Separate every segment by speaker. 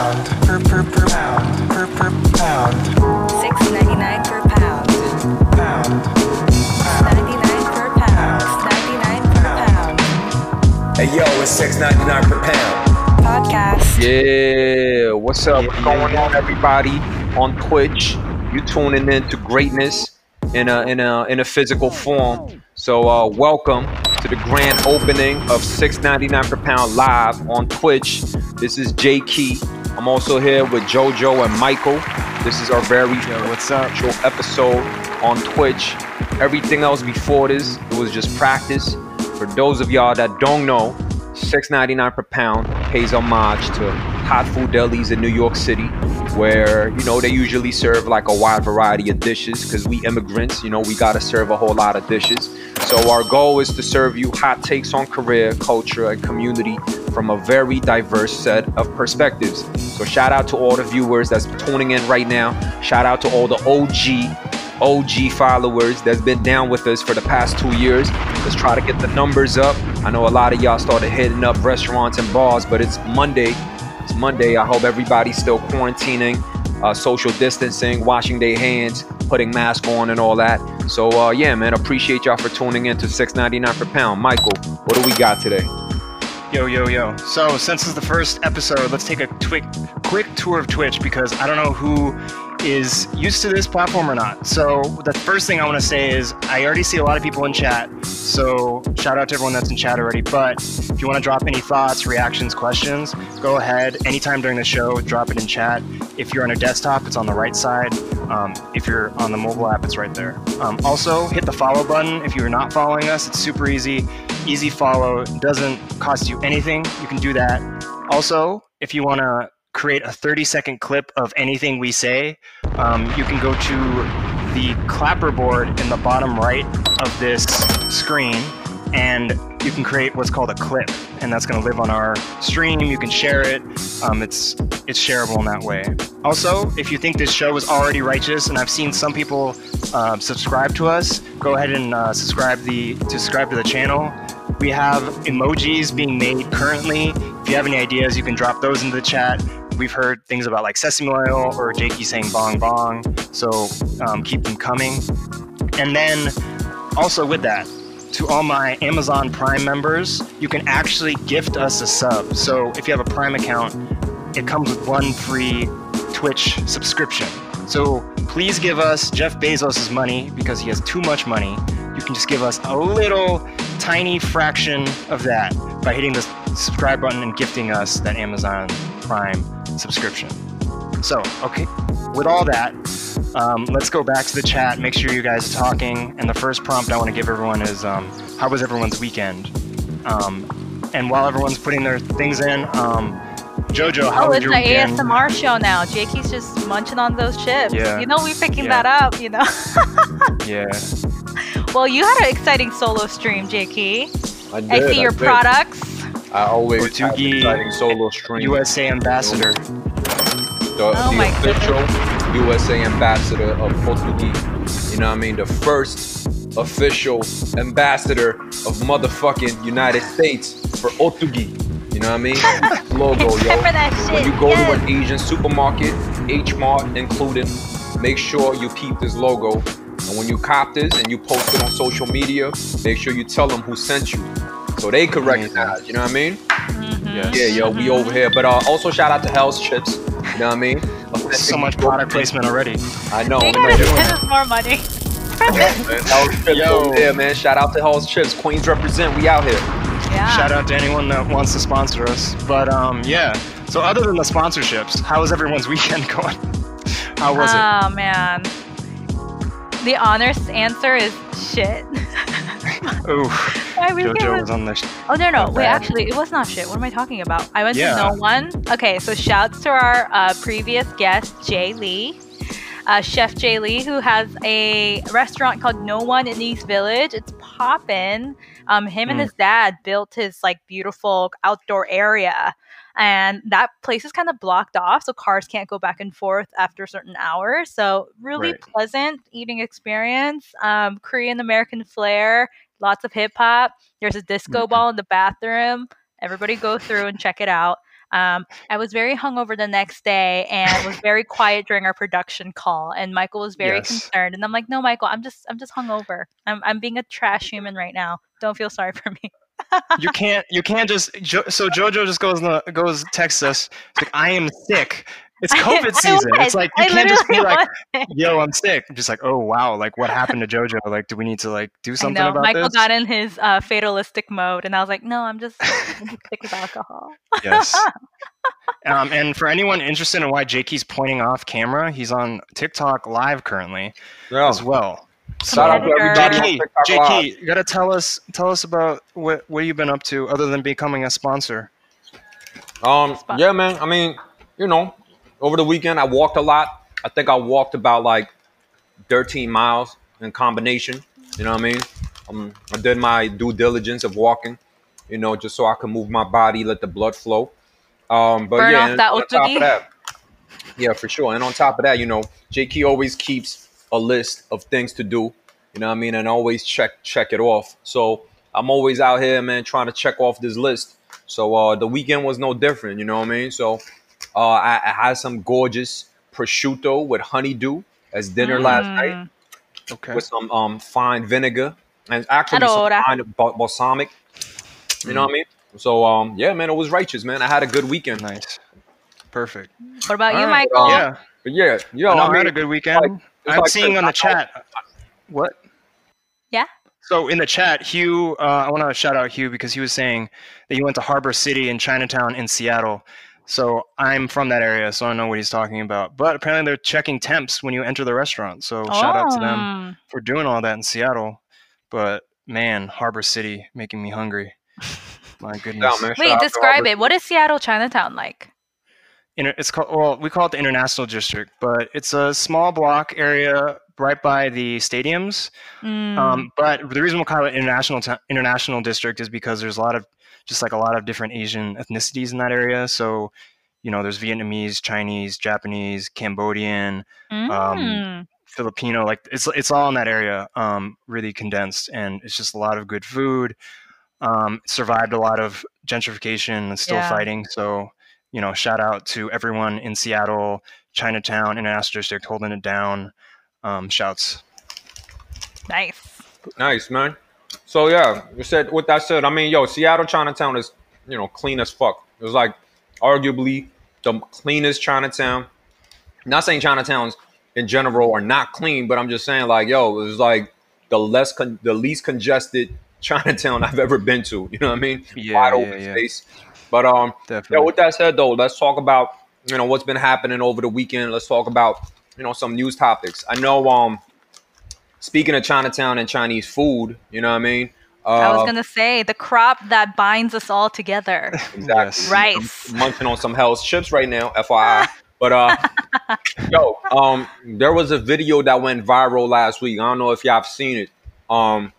Speaker 1: pound, per per per pound, per per pound,
Speaker 2: Six ninety nine per pound.
Speaker 1: pound,
Speaker 2: Ninety nine per pound. Ninety nine per pound.
Speaker 3: Hey yo, it's six ninety nine per pound.
Speaker 2: Podcast.
Speaker 4: Yeah, what's up? What's going on, everybody? On Twitch, you tuning in to greatness in a in a in a physical form. So, uh, welcome to the grand opening of 6.99 per pound live on Twitch. This is Jay Key. I'm also here with JoJo and Michael. This is our very
Speaker 5: what's up?
Speaker 4: actual episode on Twitch. Everything else before this, it was just practice. For those of y'all that don't know, $6.99 per pound pays homage to hot food delis in New York City, where you know they usually serve like a wide variety of dishes because we immigrants, you know, we gotta serve a whole lot of dishes. So our goal is to serve you hot takes on career, culture, and community from a very diverse set of perspectives. So shout out to all the viewers that's tuning in right now. Shout out to all the OG OG followers that's been down with us for the past two years. Let's try to get the numbers up. I know a lot of y'all started hitting up restaurants and bars, but it's Monday. It's Monday. I hope everybody's still quarantining, uh, social distancing, washing their hands, putting masks on, and all that. So uh, yeah, man, appreciate y'all for tuning in to 6.99 per pound. Michael, what do we got today?
Speaker 5: Yo, yo, yo. So, since it's the first episode, let's take a quick, quick tour of Twitch because I don't know who is used to this platform or not. So, the first thing I want to say is I already see a lot of people in chat. So, shout out to everyone that's in chat already. But if you want to drop any thoughts, reactions, questions, go ahead. Anytime during the show, drop it in chat. If you're on a desktop, it's on the right side. Um, if you're on the mobile app, it's right there. Um, also, hit the follow button if you're not following us. It's super easy. Easy follow. Doesn't cost you anything. You can do that. Also, if you want to create a 30 second clip of anything we say, um, you can go to the clapperboard in the bottom right of this screen and you can create what's called a clip and that's going to live on our stream. You can share it. Um, it's it's shareable in that way. Also if you think this show is already righteous and i've seen some people uh, subscribe to us go ahead and uh, subscribe the subscribe to the channel. We have emojis being made currently. If you have any ideas you can drop those into the chat we've heard things about like sesame oil or jakey saying bong bong so um, keep them coming and then also with that to all my Amazon Prime members, you can actually gift us a sub. So if you have a Prime account, it comes with one free Twitch subscription. So please give us Jeff Bezos' money because he has too much money. You can just give us a little tiny fraction of that by hitting the subscribe button and gifting us that Amazon Prime subscription. So, okay, with all that, um, let's go back to the chat. Make sure you guys are talking. And the first prompt I want to give everyone is, um, how was everyone's weekend? Um, and while everyone's putting their things in, um, Jojo, how
Speaker 6: Oh,
Speaker 5: was
Speaker 6: it's
Speaker 5: your
Speaker 6: an
Speaker 5: weekend?
Speaker 6: ASMR show now. Jakey's just munching on those chips.
Speaker 5: Yeah.
Speaker 6: You know, we're picking
Speaker 5: Yeah.
Speaker 6: that up, you know.
Speaker 5: Yeah.
Speaker 6: well, you had an exciting solo stream, Jakey.
Speaker 4: I, did.
Speaker 6: I
Speaker 4: did,
Speaker 6: see your
Speaker 4: did.
Speaker 6: products.
Speaker 4: I always have solo stream.
Speaker 5: USA ambassador.
Speaker 4: the,
Speaker 6: Oh
Speaker 4: the
Speaker 6: my
Speaker 4: official USA ambassador of Ottogi. You know what I mean? The first official ambassador of motherfucking United States for Ottogi. You know what I mean? Logo,
Speaker 6: It's
Speaker 4: yo.
Speaker 6: for that
Speaker 4: When you go
Speaker 6: yes.
Speaker 4: to an Asian supermarket, H Mart included, make sure you keep this logo. And when you cop this and you post it on social media, make sure you tell them who sent you. So they could recognize, you know what I mean?
Speaker 6: Mhm.
Speaker 5: Yes.
Speaker 4: Yeah, yo, we over here. But uh, also shout out to Hell's Chips. You know what I mean?
Speaker 5: So much product placement already.
Speaker 4: I know.
Speaker 6: They
Speaker 4: man.
Speaker 6: gotta send us more money.
Speaker 4: Hell's Chips
Speaker 5: Yo.
Speaker 4: over there, man. Shout out to Hell's Chips. Queens represent. We out here.
Speaker 6: Yeah.
Speaker 5: Shout out to anyone that wants to sponsor us. But um, yeah. So other than the sponsorships, how was everyone's weekend going? How was it?
Speaker 6: Oh man. The honest answer is shit. My weekend
Speaker 5: JoJo
Speaker 6: was-
Speaker 5: on the. Sh-
Speaker 6: Oh no no wait
Speaker 5: bad.
Speaker 6: actually it was not shit. What am I talking about? I went
Speaker 5: Yeah.
Speaker 6: to Nowon. Okay, so shouts to our uh, previous guest Jae Lee, uh, Chef Jae Lee, who has a restaurant called Nowon in East Village. It's poppin'. Um, him and
Speaker 5: Mm.
Speaker 6: his dad built his like beautiful outdoor area, and that place is kind of blocked off, so cars can't go back and forth after certain hours. So really
Speaker 5: Right.
Speaker 6: pleasant eating experience. Um, Korean American flair, lots of hip hop. There's a disco
Speaker 5: Mhm.
Speaker 6: ball in the bathroom. Everybody go through and check it out. Um, I was very hungover the next day and was very quiet during our production call. And Michael was very
Speaker 5: Yes.
Speaker 6: concerned. And I'm like, no, Michael, I'm just I'm just hungover. I'm I'm being a trash human right now. Don't feel sorry for me.
Speaker 5: you can't you can't just jo- so Jojo just goes goes texts us like I am sick. It's COVID
Speaker 6: I
Speaker 5: season.
Speaker 6: was.
Speaker 5: It's like you
Speaker 6: I
Speaker 5: can't just be like,
Speaker 6: was.
Speaker 5: "Yo, I'm sick." I'm just like, "Oh wow, like what happened to Jojo? Like, do we need to like do
Speaker 6: I
Speaker 5: something
Speaker 6: know.
Speaker 5: about
Speaker 6: Michael
Speaker 5: this?"
Speaker 6: Michael got in his uh, fatalistic mode, and I was like, no, I'm just, I'm just sick with alcohol.
Speaker 5: Yes. um, and for anyone interested in why Jakey's pointing off camera, he's on TikTok live currently
Speaker 4: Yeah.
Speaker 5: as well.
Speaker 4: Shout out to everybody
Speaker 5: JK, JK, you gotta tell us tell us about what what you've been up to other than becoming a sponsor.
Speaker 4: Um,
Speaker 6: Spot.
Speaker 4: yeah, man. I mean, you know, over the weekend I walked a lot. I think I walked about like 13 miles in combination. You know what I mean? Um, I did my due diligence of walking, you know, just so I can move my body, let the blood flow. Um, but
Speaker 6: Burn
Speaker 4: yeah,
Speaker 6: off that
Speaker 4: on top of that, yeah, for sure. And on top of that, you know, JK always keeps a list of things to do. You know what I mean? And always check check it off. So I'm always out here, man, trying to check off this list. So uh, the weekend was no different. You know what I mean? So uh, I, I had some gorgeous prosciutto with honeydew as dinner last night
Speaker 6: Mm.
Speaker 5: Okay.
Speaker 4: with some um fine vinegar and actually some fine ba- balsamic. You know what I mean? So um yeah, man, it was righteous, man. I had a good weekend.
Speaker 5: Nice. Perfect.
Speaker 6: What about you,
Speaker 5: All right,
Speaker 6: Michael?
Speaker 5: Yeah.
Speaker 4: But yeah, yo,
Speaker 5: no,
Speaker 4: I
Speaker 5: I, had a good weekend.
Speaker 4: like-
Speaker 5: I'm
Speaker 4: like
Speaker 5: seeing
Speaker 4: this.
Speaker 5: on the
Speaker 4: I-
Speaker 5: chat. What?
Speaker 6: Yeah?
Speaker 5: So in the chat, Hugh, uh, I want to shout out Hugh because he was saying that you went to Harbor City in Chinatown in Seattle. So I'm from that area, so I don't know what he's talking about. But apparently they're checking temps when you enter the restaurant. So shout out to them
Speaker 6: Oh.
Speaker 5: for doing all that in Seattle. But man, Harbor City making me hungry. My goodness.
Speaker 4: Yeah,
Speaker 6: Wait, describe it. What is Seattle Chinatown like?
Speaker 5: Inter- it's called well we call it the international district but it's a small block area right by the stadiums
Speaker 6: Mm.
Speaker 5: um, but the reason we call it international t- international district is because there's a lot of just like a lot of different asian ethnicities in that area so you know there's vietnamese chinese japanese cambodian um,
Speaker 6: Mm.
Speaker 5: filipino like it's it's all in that area um, really condensed and it's just a lot of good food um, survived a lot of gentrification and still
Speaker 6: Yeah.
Speaker 5: fighting so you know shout out to everyone in seattle chinatown international district holding it down um, shouts
Speaker 6: nice.
Speaker 4: Nice, man. So yeah, you said with that said, I mean, yo, Seattle Chinatown is you know clean as fuck. It was like arguably the cleanest Chinatown. Not saying Chinatowns in general are not clean, but I'm just saying like, yo, it was like the less con- the least congested Chinatown I've ever been to. You know what I mean?
Speaker 5: Yeah,
Speaker 4: Wide
Speaker 5: yeah,
Speaker 4: open
Speaker 5: yeah.
Speaker 4: space. But um,
Speaker 5: definitely
Speaker 4: yeah, with that said, though, let's talk about you know what's been happening over the weekend. Let's talk about you know some news topics. I know. Um, speaking of Chinatown and Chinese food, you know what I mean. Uh,
Speaker 6: I was gonna say the crop that binds us all together.
Speaker 4: exactly.
Speaker 5: Yes.
Speaker 6: Rice.
Speaker 4: I'm munching on some Hell's chips right now, FYI. But uh, yo, um, there was a video that went viral last week. I don't know if y'all have seen it. Um,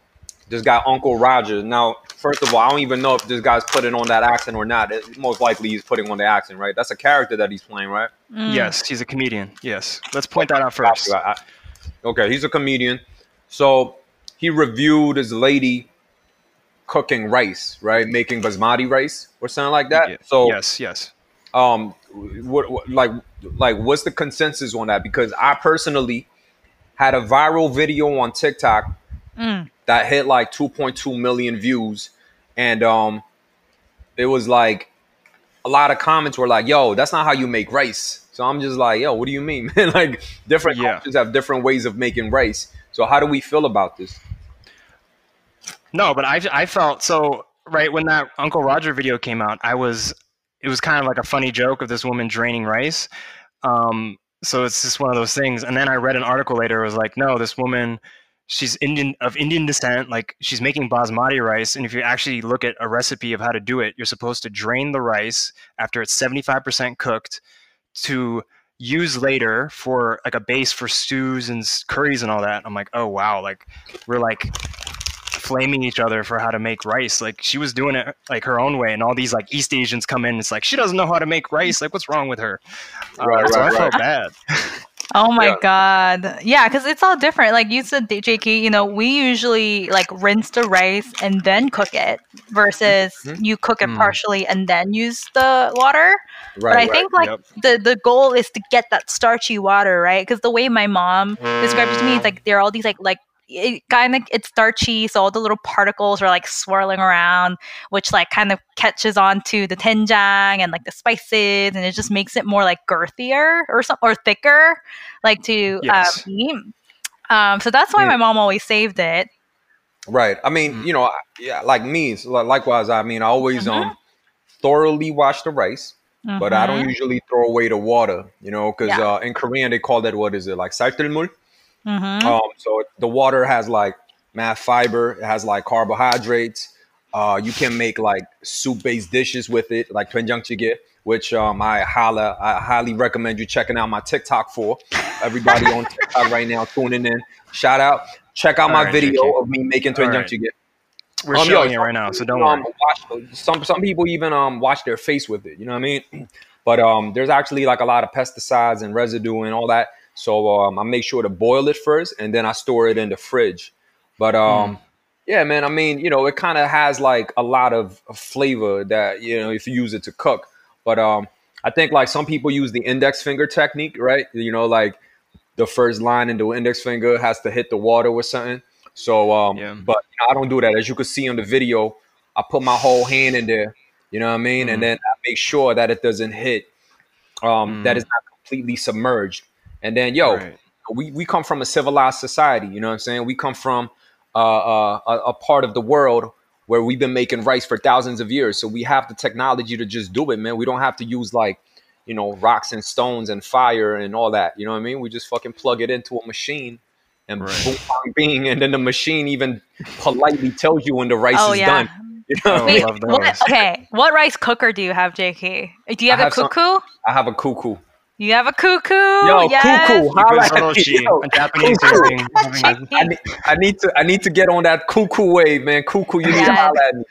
Speaker 4: this guy Uncle Roger. Now, first of all, I don't even know if this guy's putting on that accent or not. It- most likely, he's putting on the accent, right? That's a character that he's playing, right?
Speaker 6: Mm.
Speaker 5: yes he's a comedian yes let's point that out first
Speaker 4: I- I- okay, he's a comedian. So he reviewed his lady cooking rice, right? Making basmati rice or something like that.
Speaker 5: Yeah.
Speaker 4: So
Speaker 5: yes yes
Speaker 4: um what, what like like what's the consensus on that because i personally had a viral video on tiktok
Speaker 6: Mm.
Speaker 4: that hit like 2.2 million views and um it was like a lot of comments were like yo that's not how you make rice so i'm just like yo what do you mean man like different
Speaker 5: Yeah.
Speaker 4: cultures have different ways of making rice so how do we feel about this
Speaker 5: No, but I I felt so right when that Uncle Roger video came out. I was it was kind of like a funny joke of this woman draining rice. Um, so it's just one of those things. And then I read an article later. It was like, no, this woman, she's Indian of Indian descent. Like she's making basmati rice, and if you actually look at a recipe of how to do it, you're supposed to drain the rice after it's 75% cooked to use later for like a base for stews and curries and all that. I'm like, oh wow, like we're like flaming each other for how to make rice. Like she was doing it like her own way, and all these like East Asians come in. It's like she doesn't know how to make rice. Like what's wrong with her? Uh,
Speaker 4: Right,
Speaker 5: so
Speaker 4: right,
Speaker 5: I felt bad.
Speaker 6: Oh my
Speaker 4: Yeah.
Speaker 6: god. Yeah, because it's all different. Like you said, JK, you know, we usually like rinse the rice and then cook it versus
Speaker 4: Mhm.
Speaker 6: you cook it
Speaker 5: Mm.
Speaker 6: partially and then use the water.
Speaker 4: Right.
Speaker 6: but I
Speaker 4: right.
Speaker 6: think like
Speaker 5: Yep.
Speaker 6: the the goal is to get that starchy water, right? Because the way my mom describes to me is like there are all these like like it kind of it's starchy, so all the little particles are like swirling around, which like kind of catches onto the doenjang and like the spices, and it just makes it more like girthier or some or thicker, like to
Speaker 5: Yes.
Speaker 6: um, eat. Um, so that's why
Speaker 4: Yeah.
Speaker 6: my mom always saved it.
Speaker 4: Right. I mean,
Speaker 5: Mm.
Speaker 4: you know, I- yeah, like me. Likewise, I mean, I always
Speaker 6: Mhm.
Speaker 4: um thoroughly wash the rice, but I don't usually throw away the water. You know, because
Speaker 6: Yeah.
Speaker 4: uh, in Korean they call that what is it like sartelmul?
Speaker 6: Mhm.
Speaker 4: Um, so the water has like mad fiber. It has like carbohydrates. Uh, you can make like soup-based dishes with it, like doenjangjigae, which um, I highly, I highly recommend you checking out my TikTok for. Everybody on TikTok right now tuning in. Shout out. Check out my
Speaker 5: All right,
Speaker 4: video
Speaker 5: JK.
Speaker 4: of me making
Speaker 5: All right.
Speaker 4: doenjangjigae.
Speaker 5: We're
Speaker 4: Um, yo,
Speaker 5: showing it right now, so don't worry.
Speaker 4: um, watch, some some people even um wash their face with it. You know what I mean? But um, there's actually like a lot of pesticides and residue and all that. So um, I make sure to boil it first, and then I store it in the fridge. But um, yeah, man. I mean, you know, it kind of has like a lot of flavor that you know if you use it to cook. But um, I think like some people use the index finger technique, right? You know, like the first line in the index finger has to hit the water with something. So, um,
Speaker 5: Yeah.
Speaker 4: but you know, I don't do that. As you can see on the video, I put my whole hand in there. You know what I mean?
Speaker 5: Mhm.
Speaker 4: And then I make sure that it doesn't hit, um, that
Speaker 5: Mm.
Speaker 4: it's not completely submerged. And then, yo,
Speaker 5: Right.
Speaker 4: we, we come from a civilized society. You know what I'm saying? We come from uh, uh, a, a part of the world where we've been making rice for thousands of years. So we have the technology to just do it, man. We don't have to use like, you know, rocks and stones and fire and all that. You know what I mean? We just fucking plug it into a machine and
Speaker 5: Right.
Speaker 4: boom, bang, bing, and then the machine even politely tells you when the rice
Speaker 6: Oh
Speaker 4: is
Speaker 6: yeah.
Speaker 4: done. You know I
Speaker 5: Oh.
Speaker 6: Wait,
Speaker 5: love
Speaker 6: what, okay. What rice cooker do you have, JK? Do you have
Speaker 4: I
Speaker 6: a
Speaker 4: have some-
Speaker 6: cuckoo?
Speaker 4: I have a cuckoo.
Speaker 6: You have a cuckoo.
Speaker 4: Yo,
Speaker 6: yes.
Speaker 4: cuckoo. Holla at.
Speaker 5: Zojirushi,
Speaker 4: Yo,
Speaker 5: Japanese
Speaker 4: cuckoo.
Speaker 5: thing. having a-
Speaker 4: I need, I need to I need to get on that cuckoo wave, man. Cuckoo, you need to
Speaker 6: Yes.
Speaker 4: holla at me.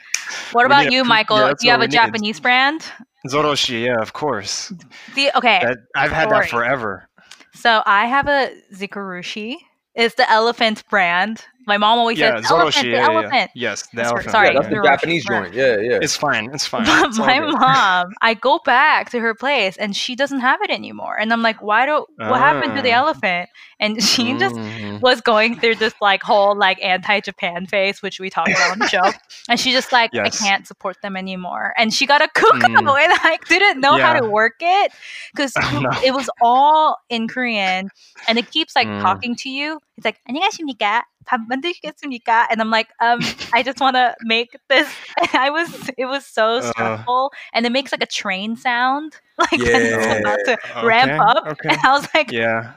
Speaker 6: What about you, Michael?
Speaker 5: yeah,
Speaker 6: do you have a
Speaker 5: we need.
Speaker 6: Japanese brand?
Speaker 5: Zojirushi, yeah, of course.
Speaker 6: The, okay,
Speaker 5: That, I've had
Speaker 6: Sorry.
Speaker 5: that forever.
Speaker 6: so I have a Zojirushi. It's the elephant brand. My mom always
Speaker 5: yeah,
Speaker 6: says elephant,
Speaker 5: yeah,
Speaker 6: the
Speaker 5: elephant. Yeah, yes, the elephant.
Speaker 6: Sorry,
Speaker 4: that's the Japanese joint. Yeah, yeah.
Speaker 5: It's fine. It's fine.
Speaker 6: But
Speaker 5: it's
Speaker 6: my mom, I go back to her place and she doesn't have it anymore. And I'm like, why do? What uh, happened to the
Speaker 5: ah.
Speaker 6: elephant? And she mm.
Speaker 5: just
Speaker 6: was going through this like whole like anti-Japan phase, which we talked about on the show. And she just like,
Speaker 5: yes.
Speaker 6: I can't support them anymore. And she got a Cuckoo
Speaker 5: mm.
Speaker 6: and I didn't know
Speaker 5: yeah.
Speaker 6: how to work it because
Speaker 5: oh, no.
Speaker 6: it was all in Korean and it keeps like
Speaker 5: mm.
Speaker 6: talking to you. It's like, 안녕하십니까? 밥 만드시겠습니까? And I'm like, um, I just want to make this. And I was, it was so
Speaker 5: Uh.
Speaker 6: stressful, and it makes like a train sound, like when it's
Speaker 4: Yeah.
Speaker 6: about to ramp
Speaker 5: Okay,
Speaker 6: up.
Speaker 5: okay.
Speaker 6: And I was like,
Speaker 5: Yeah.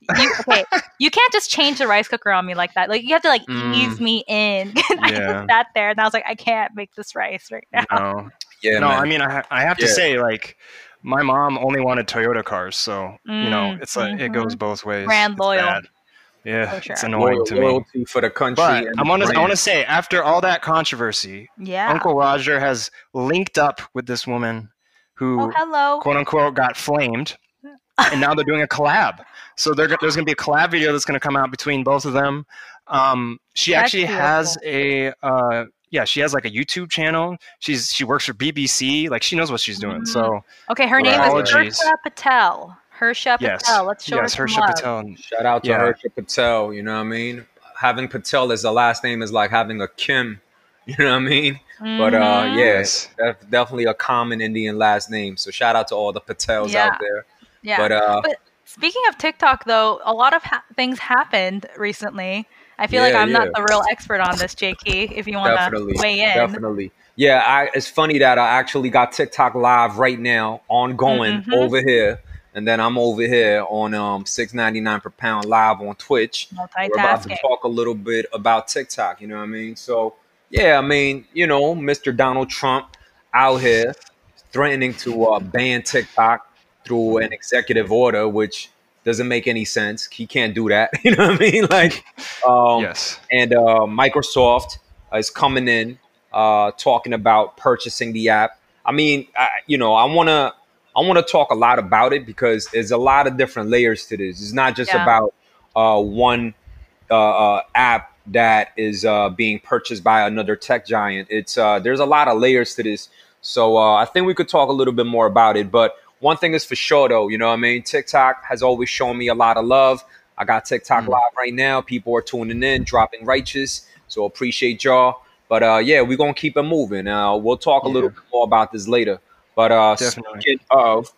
Speaker 6: you, okay, you can't just change the rice cooker on me like that. Like you have to like ease
Speaker 5: Mm.
Speaker 6: me in. And I
Speaker 5: Yeah.
Speaker 6: just sat there and I was like, I can't make this rice right now.
Speaker 5: No.
Speaker 4: yeah,
Speaker 5: no,
Speaker 4: man.
Speaker 5: I mean, I, ha- I have to
Speaker 4: Yeah.
Speaker 5: say, like, my mom only wanted Toyota cars, so you know,
Speaker 6: Mm,
Speaker 5: it's like it goes both ways.
Speaker 6: Brand
Speaker 5: It's
Speaker 6: loyal.
Speaker 5: bad. Yeah,
Speaker 6: For
Speaker 5: it's annoying
Speaker 4: Loyal-
Speaker 5: to me.
Speaker 4: loyalty for the country.
Speaker 5: But
Speaker 4: and
Speaker 5: I want to I want to say after all that controversy,
Speaker 6: Yeah.
Speaker 5: Uncle Roger has linked up with this woman who
Speaker 6: oh, hello.
Speaker 5: quote unquote got flamed, and now they're doing a collab. So they're, there's going to be a collab video that's going to come out between both of them. Um, she
Speaker 6: That's
Speaker 5: actually has a uh, yeah, she has like a YouTube channel. She's she works for BBC. Like she knows what she's doing.
Speaker 6: Mm.
Speaker 5: So
Speaker 6: Okay, her name is
Speaker 5: Apologies.
Speaker 6: Patel. Hersha
Speaker 5: yes,
Speaker 6: Patel. Let's show
Speaker 5: yes,
Speaker 6: her
Speaker 5: Hersha
Speaker 6: some love.
Speaker 5: Patel.
Speaker 4: Shout out to
Speaker 5: Yeah.
Speaker 4: Hersha Patel. You know what I mean? Having Patel as the last name is like having a Kim. You know what I mean? But uh,
Speaker 6: Mhm.
Speaker 5: Yes.
Speaker 4: that's definitely a common Indian last name. So shout out to all the Patels
Speaker 6: Yeah.
Speaker 4: out there.
Speaker 6: yeah.
Speaker 4: But uh,
Speaker 6: But speaking of TikTok, though, a lot of ha- things happened recently. I feel like I'm not the real expert on this, JK. If you want to weigh in,
Speaker 4: definitely. Yeah, I, it's funny that I actually got TikTok live right now, ongoing
Speaker 6: Mhm.
Speaker 4: over here, and then I'm over here on um six ninety nine per pound live on Twitch. We're about to talk a little bit about TikTok. You know what I mean? So yeah, I mean, you know, Mr. Donald Trump out here threatening to uh, ban TikTok through an executive order, which doesn't make any sense. He can't do that. You know what I mean? Like, um,
Speaker 5: yes.
Speaker 4: and uh, Microsoft is coming in uh, talking about purchasing the app. I mean, I, you know, I want to I want to talk a lot about it because there's a lot of different layers to this. It's not just
Speaker 6: Yeah.
Speaker 4: about uh, one uh, uh, app that is uh, being purchased by another tech giant. It's uh, there's a lot of layers to this. So uh, I think we could talk a little bit more about it. But one thing is for sure, though, you know what I mean? TikTok has always shown me a lot of love. I got TikTok live right now. People are tuning in, dropping righteous. So appreciate y'all. But uh, yeah, we're gonna keep it moving. Uh, we'll talk a little bit more about this later. But uh,
Speaker 5: Definitely.
Speaker 4: speaking of,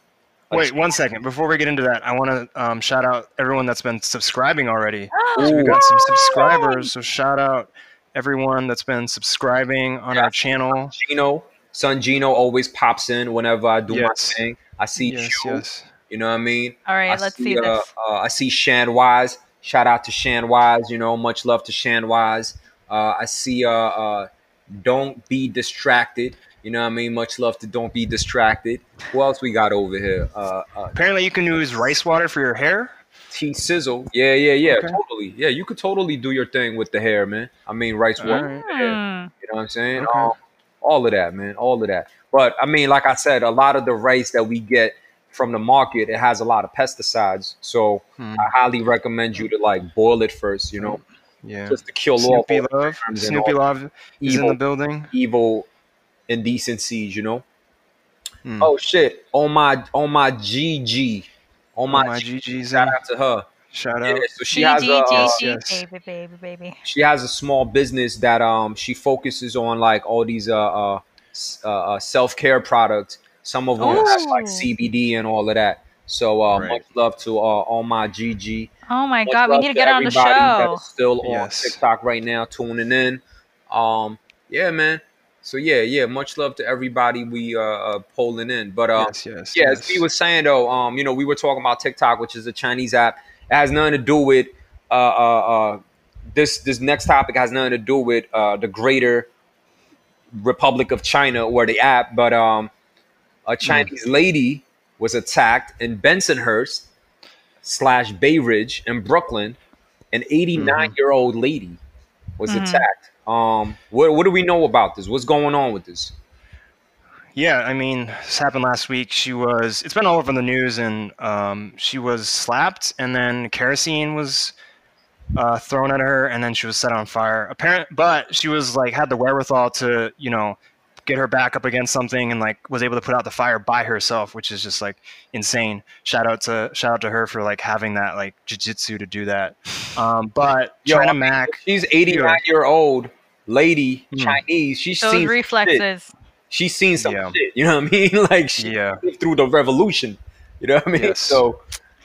Speaker 5: Wait one second. Before we get into that, I want to um, shout out everyone that's been subscribing already.
Speaker 6: Oh,
Speaker 5: So we got some subscribers. So shout out everyone that's been subscribing on our channel.
Speaker 4: Gino, son Gino always pops in whenever I do my thing. I see
Speaker 5: Yes,
Speaker 4: Chew,
Speaker 5: yes.
Speaker 4: you know what I mean?
Speaker 6: All right,
Speaker 4: I
Speaker 6: let's see
Speaker 4: uh,
Speaker 6: this.
Speaker 4: Uh, I see Shan Wise. Shout out to Shan Wise. You know, much love to Shan Wise. Uh, I see. Uh, uh, don't be distracted. You know what I mean? Much love to don't be distracted. Who else we got over here? Uh, uh,
Speaker 5: Apparently, you can use rice water for your hair.
Speaker 4: T Sizzle. Yeah, yeah, yeah.
Speaker 5: Okay.
Speaker 4: Totally. Yeah, you could totally do your thing with the hair, man. I mean, rice water.
Speaker 5: Alright.
Speaker 4: with the hair.
Speaker 6: Hmm.
Speaker 4: You know what I'm saying?
Speaker 5: Okay.
Speaker 4: Um, all of that, man. All of that. But I mean, like I said, a lot of the rice that we get from the market, it has a lot of pesticides. So
Speaker 5: Hmm.
Speaker 4: I highly recommend you to like boil it first, you know,
Speaker 5: Yeah.
Speaker 4: just to kill off
Speaker 5: Snoopy
Speaker 4: all the
Speaker 5: Love. Snoopy Love is in the building.
Speaker 4: evil indecencies, you know.
Speaker 5: Hmm.
Speaker 4: Oh shit! On my on my GG, on my,
Speaker 5: Oh, my
Speaker 4: G-
Speaker 5: GG's
Speaker 4: shout out to her.
Speaker 5: Shout
Speaker 4: Yeah,
Speaker 5: out.
Speaker 4: so she has a uh,
Speaker 6: GG,
Speaker 5: yes.
Speaker 6: baby, baby, baby.
Speaker 4: she has a small business that um she focuses on like all these uh uh, uh, uh self care products. Some of them have like CBD and all of that. So uh,
Speaker 5: Right.
Speaker 4: much love to uh, all my GG.
Speaker 6: Oh my
Speaker 4: Much
Speaker 6: god, we need to get her on the
Speaker 4: everybody that
Speaker 6: show.
Speaker 4: is Still on
Speaker 5: Yes.
Speaker 4: TikTok right now, tuning in. Um, yeah, man. So yeah, yeah. Much love to everybody we uh, uh polling in. But um,
Speaker 5: yes, yes.
Speaker 4: yeah,
Speaker 5: yes.
Speaker 4: as we was saying though, um, you know, we were talking about TikTok, which is a Chinese app. It has nothing to do with uh, uh, uh, this. This next topic has nothing to do with uh, the greater Republic of China or the app, but um, a Chinese lady was attacked in Bensonhurst slash Bay Ridge in Brooklyn. An 89 year old lady was
Speaker 6: Mhm.
Speaker 4: attacked. Um, what what do we know about this? What's going on with this?
Speaker 5: Yeah, I mean, this happened last week. She was, it's been all over the news, and um, she was slapped, and then kerosene was uh, thrown at her, and then she was set on fire. Apparent, but she was like, had the wherewithal to, you know, get her back up against something and like was able to put out the fire by herself, which is just like insane. Shout out to shout out to her for like having that like jujitsu to do that. Um, but
Speaker 4: Yo,
Speaker 5: China
Speaker 4: I mean,
Speaker 5: Mac,
Speaker 4: She's 89 year old lady,
Speaker 5: Hmm.
Speaker 4: Chinese. She's
Speaker 6: Those
Speaker 4: seen Shit.
Speaker 6: reflexes.
Speaker 4: She's seen some
Speaker 5: Yeah.
Speaker 4: shit. You know what I mean? Like she
Speaker 5: Yeah.
Speaker 4: through the revolution. You know what I mean?
Speaker 5: Yes.
Speaker 4: So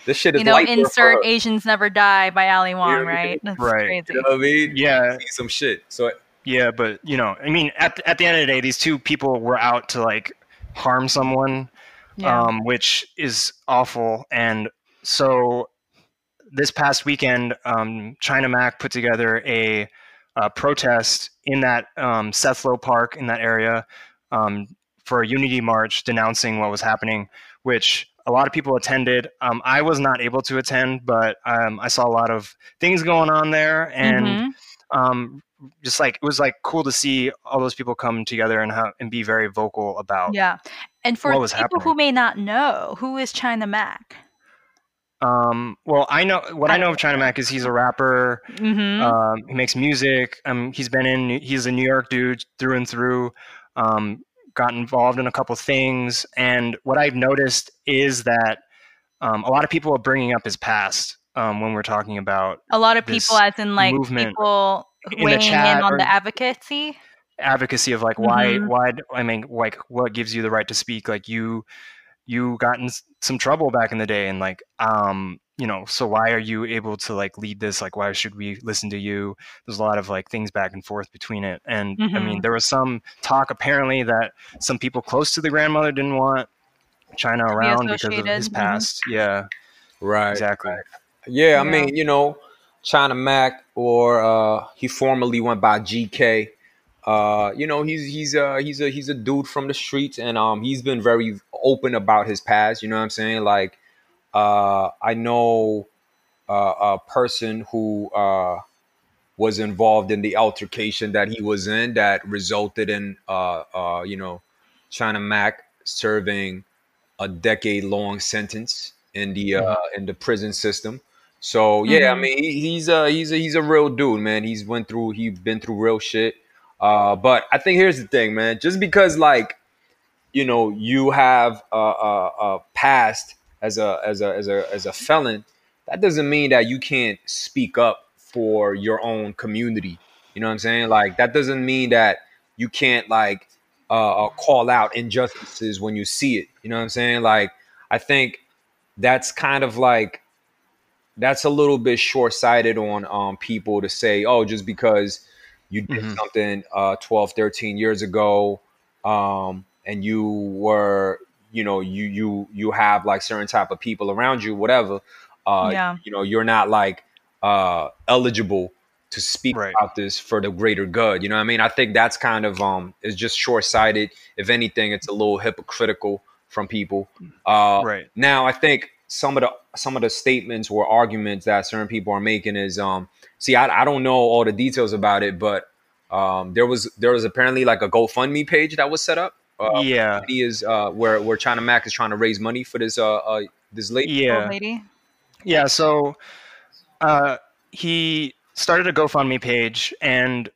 Speaker 4: this shit is
Speaker 6: You know,
Speaker 4: light work for
Speaker 6: insert. Asians never die by Ali Wong,
Speaker 4: what I
Speaker 6: right? That's
Speaker 5: Right.
Speaker 6: crazy.
Speaker 4: You know what I mean?
Speaker 5: yeah,
Speaker 4: some shit. So
Speaker 5: Yeah, but you know, I mean, at at the end of the day, these two people were out to like harm someone,
Speaker 6: Yeah.
Speaker 5: um, which is awful. And so, this past weekend, um, China Mac put together a, uh protest in that um, Seth Low Park in that area um, for a unity march denouncing what was happening, which a lot of people attended. Um, I was not able to attend, but um, I saw a lot of things going on there, and
Speaker 6: Mhm.
Speaker 5: Um, just like it was like cool to see all those people come together and how and be very vocal about.
Speaker 6: Yeah. And for people who may not know, who is China Mac?
Speaker 5: Um, well, I know what I know of China Mac is he's a rapper.
Speaker 6: Mm-hmm.
Speaker 5: Um, he makes music. Um, he's been in. He's a New York dude through and through. Um, got involved in a couple things, and what I've noticed is that um, a lot of people are bringing up his past um, when we're talking about
Speaker 6: a lot of people, as in like
Speaker 5: movement
Speaker 6: people
Speaker 5: in
Speaker 6: weighing
Speaker 5: chat
Speaker 6: in on the advocacy.
Speaker 5: advocacy of like why
Speaker 6: Mhm.
Speaker 5: why I mean like what gives you the right to speak like you you got in some trouble back in the day and like um you know so why are you able to like lead this like why should we listen to you there's a lot of like things back and forth between it and I mean
Speaker 6: Mhm.
Speaker 5: there was some talk apparently that some people close to the grandmother didn't want China around because of his
Speaker 6: associated, mhm.
Speaker 5: past yeah
Speaker 4: right.
Speaker 5: exactly
Speaker 4: Yeah, I
Speaker 6: Yeah.
Speaker 4: mean, you know, China Mac or uh he formerly went by GK. Uh, you know, he's he's uh he's a he's a dude from the streets and um he's been very open about his past, you know what I'm saying? Like uh I know uh, a person who uh was involved in the altercation that he was in that resulted in uh uh you know China Mac serving a decade long sentence in the uh, in the prison system. So yeah, I
Speaker 6: Mhm.
Speaker 4: mean he, he's a he's a he's a real dude, man. He's went through he's been through real shit. Uh, but I think here's the thing, man. Just because like you know you have a, a, a past as a as a as a as a felon, that doesn't mean that you can't speak up for your own community. You know what I'm saying? Like that doesn't mean that you can't like uh, uh, call out injustices when you see it. You know what I'm saying? Like I think that's kind of like that's a little bit short-sighted on um, people to say, oh, just because you did
Speaker 5: Mhm.
Speaker 4: something uh, 12, 13 years ago, um, and you were, you know, you you you have like certain type of people around you, whatever. Uh,
Speaker 6: Yeah.
Speaker 4: You know, you're not like uh, eligible to speak
Speaker 5: Right.
Speaker 4: about this for the greater good. You know what I mean? I think that's kind of um is just short-sighted. If anything, it's a little hypocritical from people. Uh,
Speaker 5: Right.
Speaker 4: now, I think some of the some of the statements or arguments that certain people are making is um see I, I don't know all the details about it, but um there was there was apparently like a GoFundMe page that was set up. Uh,
Speaker 5: yeah.
Speaker 4: He is uh where where China Mac is trying to raise money for this uh, uh this lady.
Speaker 5: Yeah.
Speaker 6: Old lady.
Speaker 5: Yeah, so uh, he started a GoFundMe page, and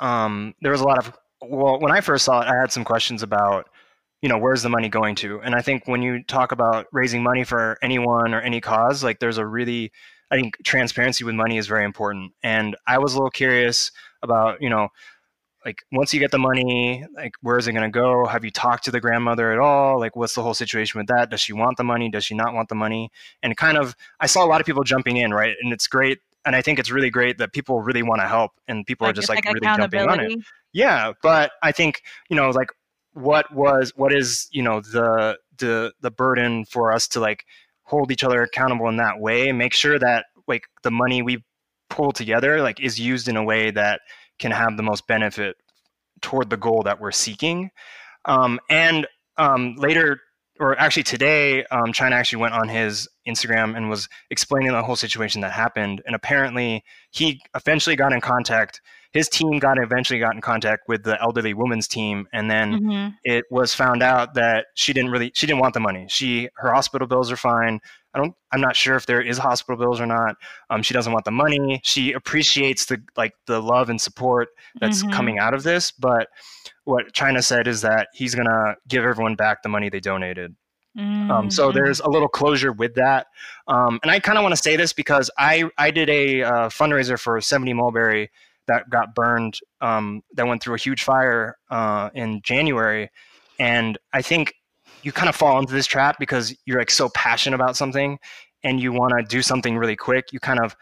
Speaker 5: um, there was a lot of. Well, when I first saw it, I had some questions about, you know, where's the money going to? And I think when you talk about raising money for anyone or any cause, like there's a really, I think transparency with money is very important. And I was a little curious about, you know, like once you get the money, like where is it going to go? Have you talked to the grandmother at all? Like what's the whole situation with that? Does she want the money? Does she not want the money? And kind of, I saw a lot of people jumping in, right? And it's great. And I think it's really great that people really want to help and people are just
Speaker 6: it's
Speaker 5: like, really jumping on it. Yeah, but I think you know, like, what was what is you know the the the burden for us to like hold each other accountable in that way, and make sure that like the money we pull together like is used in a way that can have the most benefit toward the goal that we're seeking. Um, and um, later, or actually today, um, China actually went on his Instagram and was explaining the whole situation that happened. And apparently, he eventually got in contact. His team got eventually got in contact with the elderly woman's team, and then
Speaker 6: Mhm.
Speaker 5: it was found out that she didn't really she didn't want the money. She her hospital bills are fine. I don't I'm not sure if there is hospital bills or not. Um, she doesn't want the money. She appreciates the like the love and support that's
Speaker 6: Mhm.
Speaker 5: coming out of this, but what China said is that he's gonna give everyone back the money they donated. Um, so
Speaker 6: Mhm.
Speaker 5: there's a little closure with that. Um, and I kind of want to say this because I, I did a uh, fundraiser for 70 Mulberry that got burned, um, that went through a huge fire uh, in January. And I think you kind of fall into this trap because you're like so passionate about something and you want to do something really quick. You kind of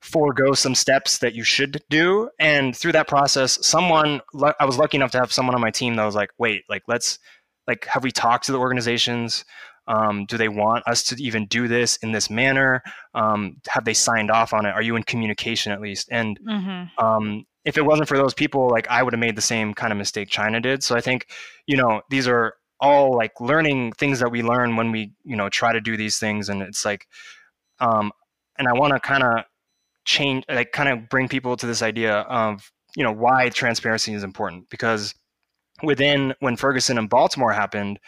Speaker 5: forego some steps that you should do. And through that process, someone, I was lucky enough to have someone on my team that was like, wait, like, let's, like, have we talked to the organizations? Um, do they want us to even do this in this manner? Um, have they signed off on it? Are you in communication at least? And
Speaker 6: Mhm.
Speaker 5: um, if it wasn't for those people, like I would have made the same kind of mistake China did. So I think, you know, these are all like learning things that we learn when we, you know, try to do these things. And it's like, um, and I want to kind of change, like, kind of bring people to this idea of, you know, why transparency is important because within when Ferguson and Baltimore happened,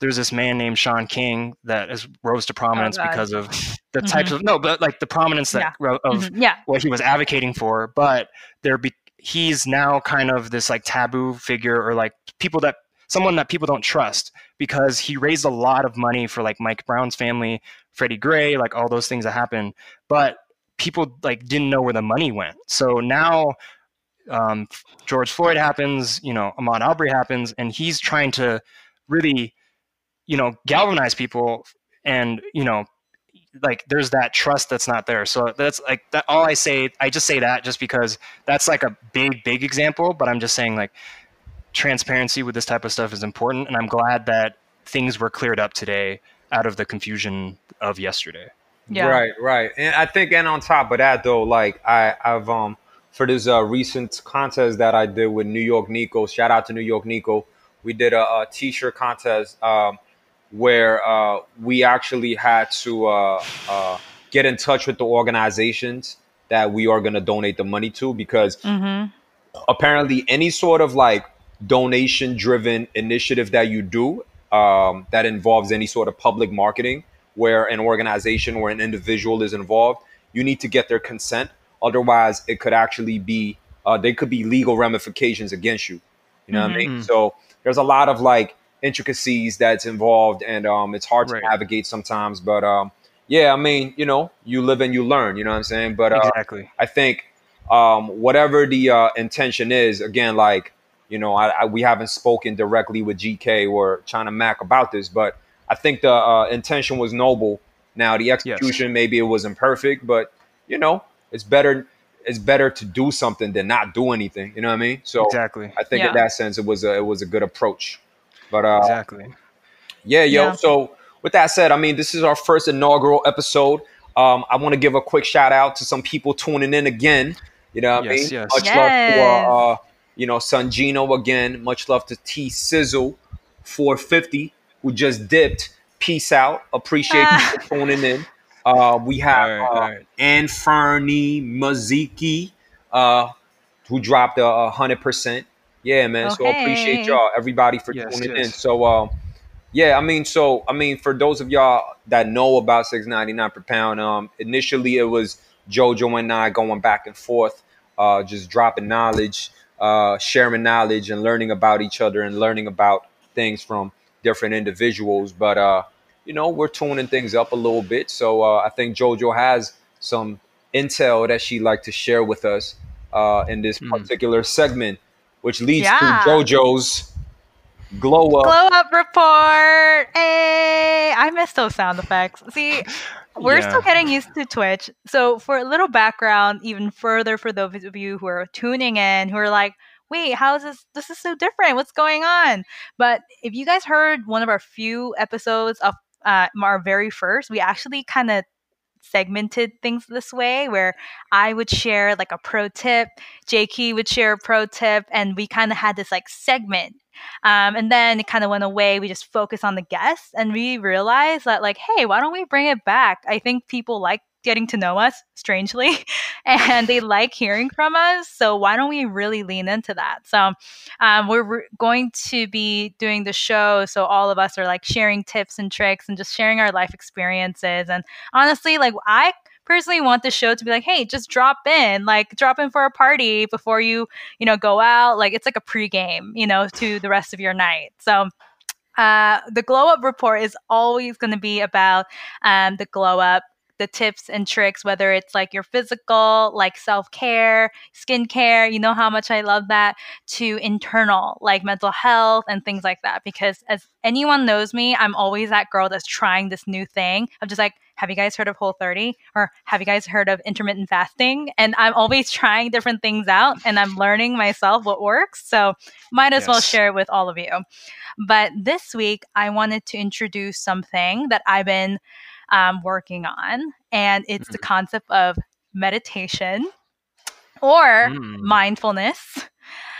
Speaker 5: there's this man named Shaun King that has rose to prominence
Speaker 6: God.
Speaker 5: because of the types of no, but like the prominence that ro- of
Speaker 6: Mhm. Yeah.
Speaker 5: what he was advocating for. But there, be he's now kind of this like taboo figure or like people that someone that people don't trust because he raised a lot of money for like Mike Brown's family, Freddie Gray, like all those things that happened, but people like didn't know where the money went. So now um, George Floyd happens, you know, Ahmaud Arbery happens, and he's trying to really, you know, galvanize people, and you know, like there's that trust that's not there. So that's like that. All I say, I just say that just because that's like a big, big example. But I'm just saying like transparency with this type of stuff is important, and I'm glad that things were cleared up today out of the confusion of yesterday.
Speaker 6: Yeah.
Speaker 4: Right, right. And I think, and on top of that, though, like I, I've um for this uh, recent contest that I did with New York Nico. Shout out to New York Nico. We did a, a t-shirt contest um, where uh, we actually had to uh, uh, get in touch with the organizations that we are going to donate the money to because
Speaker 6: Mhm.
Speaker 4: apparently any sort of like donation driven initiative that you do um, that involves any sort of public marketing where an organization or an individual is involved, you need to get their consent. Otherwise, it could actually be uh, there could be legal ramifications against you. You know what I mean? So there's a lot of like intricacies that's involved, and um, it's hard
Speaker 5: Right.
Speaker 4: to navigate sometimes. But um, yeah, I mean, you know, you live and you learn. You know what I'm saying? But uh,
Speaker 5: Exactly.
Speaker 4: I think um, whatever the uh, intention is, again, like you know, I, I, we haven't spoken directly with GK or China Mac about this, but I think the uh, intention was noble. Now the execution, maybe it wasn't perfect, but you know, it's better. It's better to do something than not do anything. You know what I mean? So
Speaker 5: Exactly.
Speaker 4: I think
Speaker 6: Yeah.
Speaker 4: in that sense, it was a it was a good approach. But uh,
Speaker 5: Exactly.
Speaker 4: yeah, yo.
Speaker 6: Yeah.
Speaker 4: So with that said, I mean, this is our first inaugural episode. Um, I want to give a quick shout out to some people tuning in again. You know what I mean?
Speaker 5: yes.
Speaker 4: Much
Speaker 6: Yes.
Speaker 4: love for uh, you know Sun Gino again. Much love to T Sizzle 450 who just dipped. Peace out. Appreciate you for tuning in. Uh, we have
Speaker 5: All right,
Speaker 4: uh,
Speaker 5: all right.
Speaker 4: Ann Fernie Maziki, uh, who dropped a a hundred percent. Yeah, man.
Speaker 6: Oh,
Speaker 4: so appreciate y'all, everybody, for
Speaker 5: Yes,
Speaker 4: tuning
Speaker 5: yes.
Speaker 4: in. So, um, yeah, I mean, so I mean, for those of y'all that know about six ninety nine per pound, um, initially it was JoJo and I going back and forth, uh, just dropping knowledge, uh, sharing knowledge, and learning about each other and learning about things from different individuals. But uh, you know, we're tuning things up a little bit. So uh, I think JoJo has some intel that she'd like to share with us uh, in this
Speaker 5: Mm.
Speaker 4: particular segment, which leads
Speaker 6: Yeah.
Speaker 4: to JoJo's glow up.
Speaker 6: Glow up report. Hey, I miss those sound effects. See, we're
Speaker 5: Yeah.
Speaker 6: still getting used to Twitch. So, for a little background, even further for those of you who are tuning in, who are like, wait, how is this? This is so different. What's going on? But if you guys heard one of our few episodes of uh, our very first, we actually kind of segmented things this way where I would share like a pro tip, JK would share a pro tip, and we kind of had this like segment. Um, and then it kind of went away. We just focused on the guests and we realized that, like, hey, why don't we bring it back? I think people like getting to know us strangely and they like hearing from us. So why don't we really lean into that? So um, we're re- going to be doing the show. So all of us are like sharing tips and tricks and just sharing our life experiences. And honestly, like, I personally want the show to be like, hey, just drop in, like drop in for a party before you, you know, go out. Like it's like a pregame, you know, to the rest of your night. So uh, the glow up report is always going to be about um, the glow up the tips and tricks whether it's like your physical like self-care skincare you know how much i love that to internal like mental health and things like that because as anyone knows me i'm always that girl that's trying this new thing. I'm just like have you guys heard of whole 30 or have you guys heard of intermittent fasting? and i'm always trying different things out and i'm learning myself what works so might as well share it with all of you. But this week i wanted to introduce something that i've been um, working on and it's the concept of meditation or
Speaker 5: Mm.
Speaker 6: mindfulness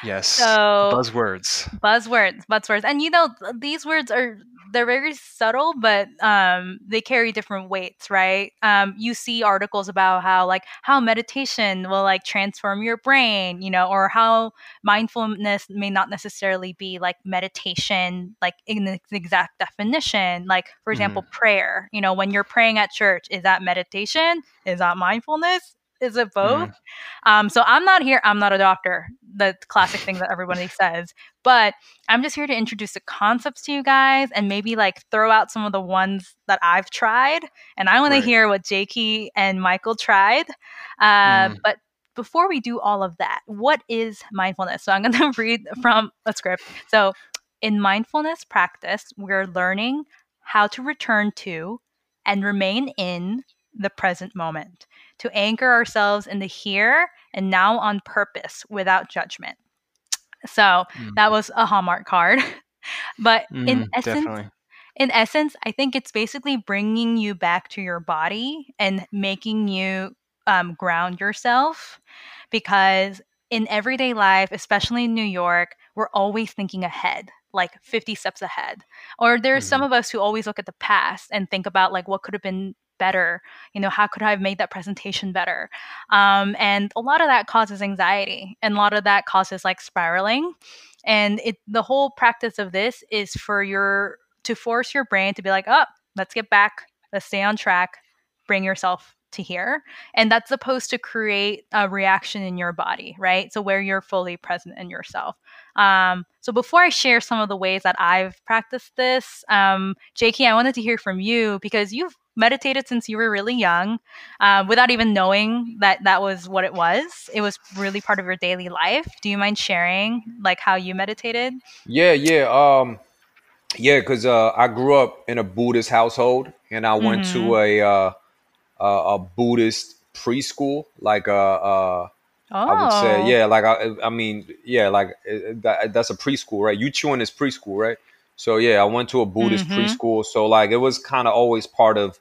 Speaker 5: Yes.
Speaker 6: so
Speaker 5: Buzzwords.
Speaker 6: buzzwords buzzwords and you know these words are they're very subtle but um they carry different weights right? Um you see articles about how like how meditation will like transform your brain you know or how mindfulness may not necessarily be like meditation like in its exact definition like for example prayer you know when you're praying at church is that meditation? Is that mindfulness is it both um, so I'm not here. I'm not a doctor. The classic thing that everybody says. But I'm just here to introduce the concepts to you guys and maybe like throw out some of the ones that I've tried. And I want
Speaker 5: Right.
Speaker 6: to hear what Jakey and Michael tried. Uh,
Speaker 5: Mm.
Speaker 6: But before we do all of that, what is mindfulness? So I'm going to read from a script. So in mindfulness practice, we're learning how to return to and remain in the present moment, to anchor ourselves in the here and now on purpose without judgment. So
Speaker 5: Mm.
Speaker 6: that was a Hallmark card. but in
Speaker 5: Mm,
Speaker 6: essence,
Speaker 5: definitely.
Speaker 6: in essence, I think it's basically bringing you back to your body and making you um, ground yourself because in everyday life, especially in New York, we're always thinking ahead, like 50 steps ahead. Or there's some of us who always look at the past and think about like what could have been better you know how could i have made that presentation better um, and a lot of that causes anxiety and a lot of that causes like spiraling and it the whole practice of this is for your to force your brain to be like, oh, let's get back, let's stay on track, bring yourself to here. And that's supposed to create a reaction in your body, right? So where you're fully present in yourself. Um, so before I share some of the ways that I've practiced this, um, I wanted to hear from you because you've meditated since you were really young uh, without even knowing that that was what it was. It was really part of your daily life. Do you mind sharing like how you meditated?
Speaker 4: Yeah, yeah. Um yeah, cuz uh I grew up in a Buddhist household and I went
Speaker 6: Mhm.
Speaker 4: to a uh a, a Buddhist preschool like uh uh
Speaker 6: Oh,
Speaker 4: I would say, yeah, like I, I mean, yeah, like uh, that, that's a preschool, right? Yuchiwon is preschool, right? So yeah, I went to a Buddhist
Speaker 6: Mhm.
Speaker 4: preschool, so like it was kind of always part of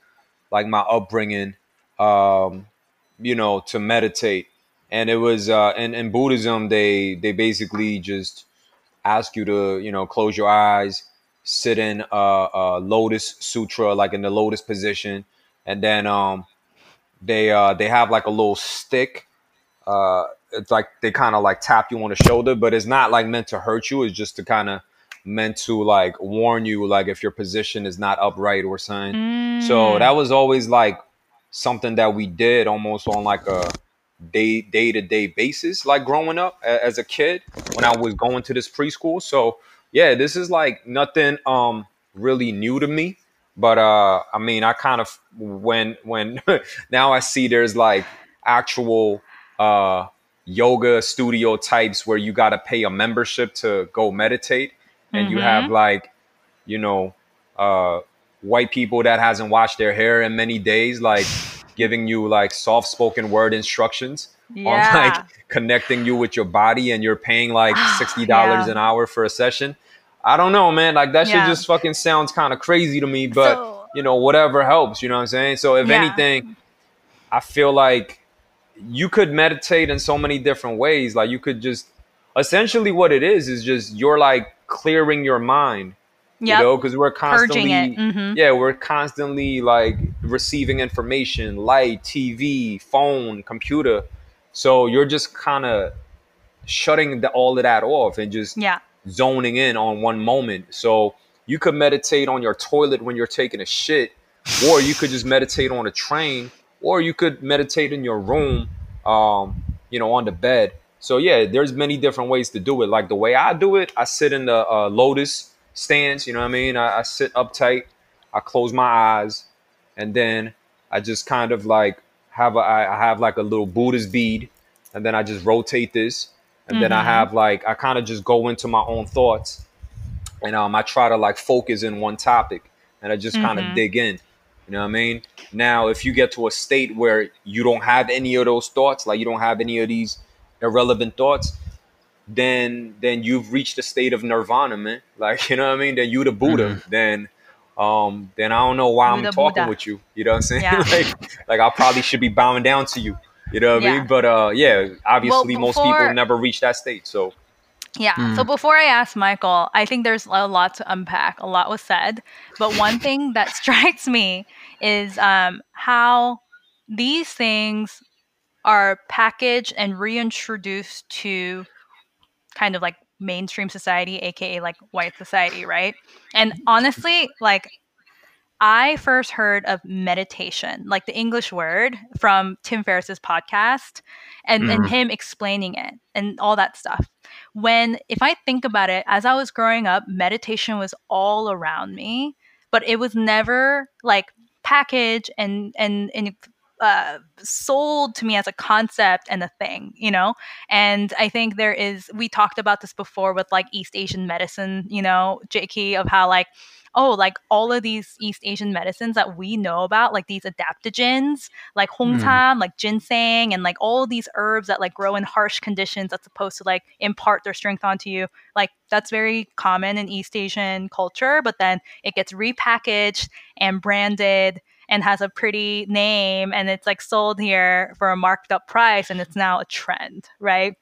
Speaker 4: like my upbringing, um, you know, to meditate, and it was uh, in in Buddhism they they basically just ask you to you know close your eyes, sit in a, a lotus sutra, like in the lotus position, and then um they uh they have like a little stick uh it's like they kind of like tap you on the shoulder but it's not like meant to hurt you. It's just to kind of meant to like warn you like if your position is not upright or something. So
Speaker 6: Mm.
Speaker 4: that was always like something that we did almost on like a day day to day basis like growing up as a kid when i was going to this preschool. So yeah this is like nothing um really new to me. But uh i mean i kind of when when now i see there's like actual uh yoga studio types where you got to pay a membership to go meditate and you have like you know uh white people that hasn't washed their hair in many days like giving you like soft spoken word instructions on like connecting you with your body and you're paying like $60
Speaker 6: Yeah.
Speaker 4: an hour for a session. I don't know man. Like that shit just fucking sounds kind of crazy to me but
Speaker 6: So-
Speaker 4: you know whatever helps you know what i'm saying? So if
Speaker 6: Yeah.
Speaker 4: anything i feel like you could meditate in so many different ways. Like you could just essentially what it is is just you're like clearing your mind
Speaker 6: Yep.
Speaker 4: you know because we're constantly.
Speaker 6: Mhm.
Speaker 4: yeah we're constantly like receiving information light tv phone computer so you're just kind of shutting the, all of that off and just
Speaker 6: Yeah.
Speaker 4: zoning in on one moment so you could meditate on your toilet when you're taking a shit or you could just meditate on a train or you could meditate in your room um you know on the bed so yeah there's many different ways to do it like the way i do it i sit in the uh, lotus stance you know what i mean I, I sit uptight i close my eyes and then i just kind of like have a i have like a little buddhist bead and then i just rotate this and then i
Speaker 6: Mhm.
Speaker 4: have like i kind of just go into my own thoughts and um, I try to like focus in one topic and I just kind of dig in. You know what I mean? Now, if you get to a state where you don't have any of those thoughts, like you don't have any of these irrelevant thoughts, then then you've reached a state of nirvana, man. Like you know what I mean? Then you the Buddha. Then um then I don't know why
Speaker 6: You
Speaker 4: I'm talking
Speaker 6: Buddha.
Speaker 4: with you. You know what I'm saying?
Speaker 6: Yeah.
Speaker 4: like like I probably should be bowing down to you. You know what I mean? But uh yeah, obviously most
Speaker 6: before-
Speaker 4: people never reach that state. So
Speaker 6: Yeah. So before I ask Michael, I think there's a lot to unpack. A lot was said, but one thing that strikes me is um, how these things are packaged and reintroduced to kind of like mainstream society, aka like white society, right? And honestly, like I first heard of meditation, like the English word, from Tim Ferriss's podcast and, and mm. him explaining it and all that stuff. When, if I think about it, as I was growing up, meditation was all around me, but it was never like packaged and, and, and, uh, sold to me as a concept and a thing, you know? And I think there is, we talked about this before with like East Asian medicine, you know, JK, of how like, oh, like all of these East Asian medicines that we know about, like these adaptogens, like hongsam, like ginseng, and like all these herbs that like grow in harsh conditions that's supposed to like impart their strength onto you. Like that's very common in East Asian culture, but then it gets repackaged and branded and has a pretty name and it's like sold here for a marked up price and it's now a trend, right?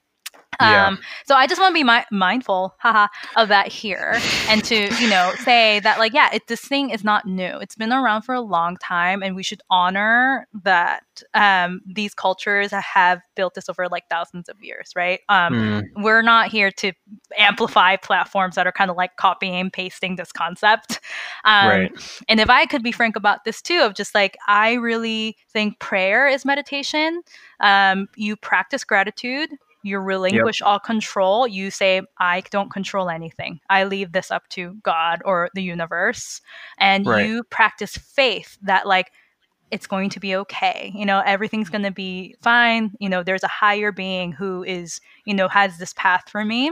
Speaker 4: Yeah.
Speaker 6: Um, so I just want to be mi- mindful, haha, of that here, and to you know say that like yeah, it, this thing is not new. It's been around for a long time, and we should honor that um, these cultures have built this over like thousands of years, right? Um, We're not here to amplify platforms that are kind of like copying and pasting this concept. Um,
Speaker 5: Right.
Speaker 6: And if I could be frank about this too, of just like, I really think prayer is meditation. Um, you practice gratitude. You relinquish all control. You say, I don't control anything. I leave this up to God or the universe. And
Speaker 5: Right.
Speaker 6: you practice faith that, like, it's going to be okay. You know, everything's going to be fine. You know, there's a higher being who is, you know, has this path for me.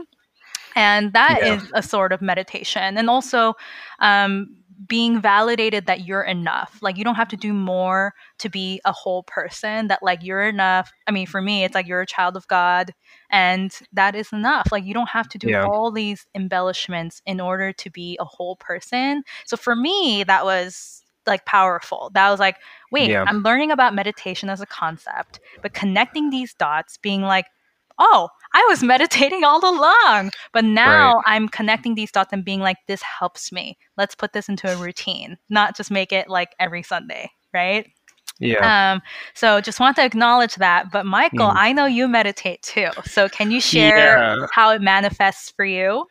Speaker 6: And that is
Speaker 5: Yeah.
Speaker 6: a sort of meditation. And also, um, being validated that you're enough. Like, you don't have to do more to be a whole person, that, like, you're enough. I mean, for me, it's like you're a child of God, and that is enough. Like, you don't have to do
Speaker 5: Yeah.
Speaker 6: all these embellishments in order to be a whole person. So, for me, that was like powerful. That was like, wait,
Speaker 5: Yeah.
Speaker 6: I'm learning about meditation as a concept, but connecting these dots, being like, oh, I was meditating all along. But now I'm connecting these dots and being like, this helps me. Let's put this into a routine, not just make it like every Sunday, right?
Speaker 5: Yeah.
Speaker 6: Um, so just want to acknowledge that. But Michael,
Speaker 5: Mm.
Speaker 6: I know you meditate too. So can you share
Speaker 5: Yeah.
Speaker 6: how it manifests for you?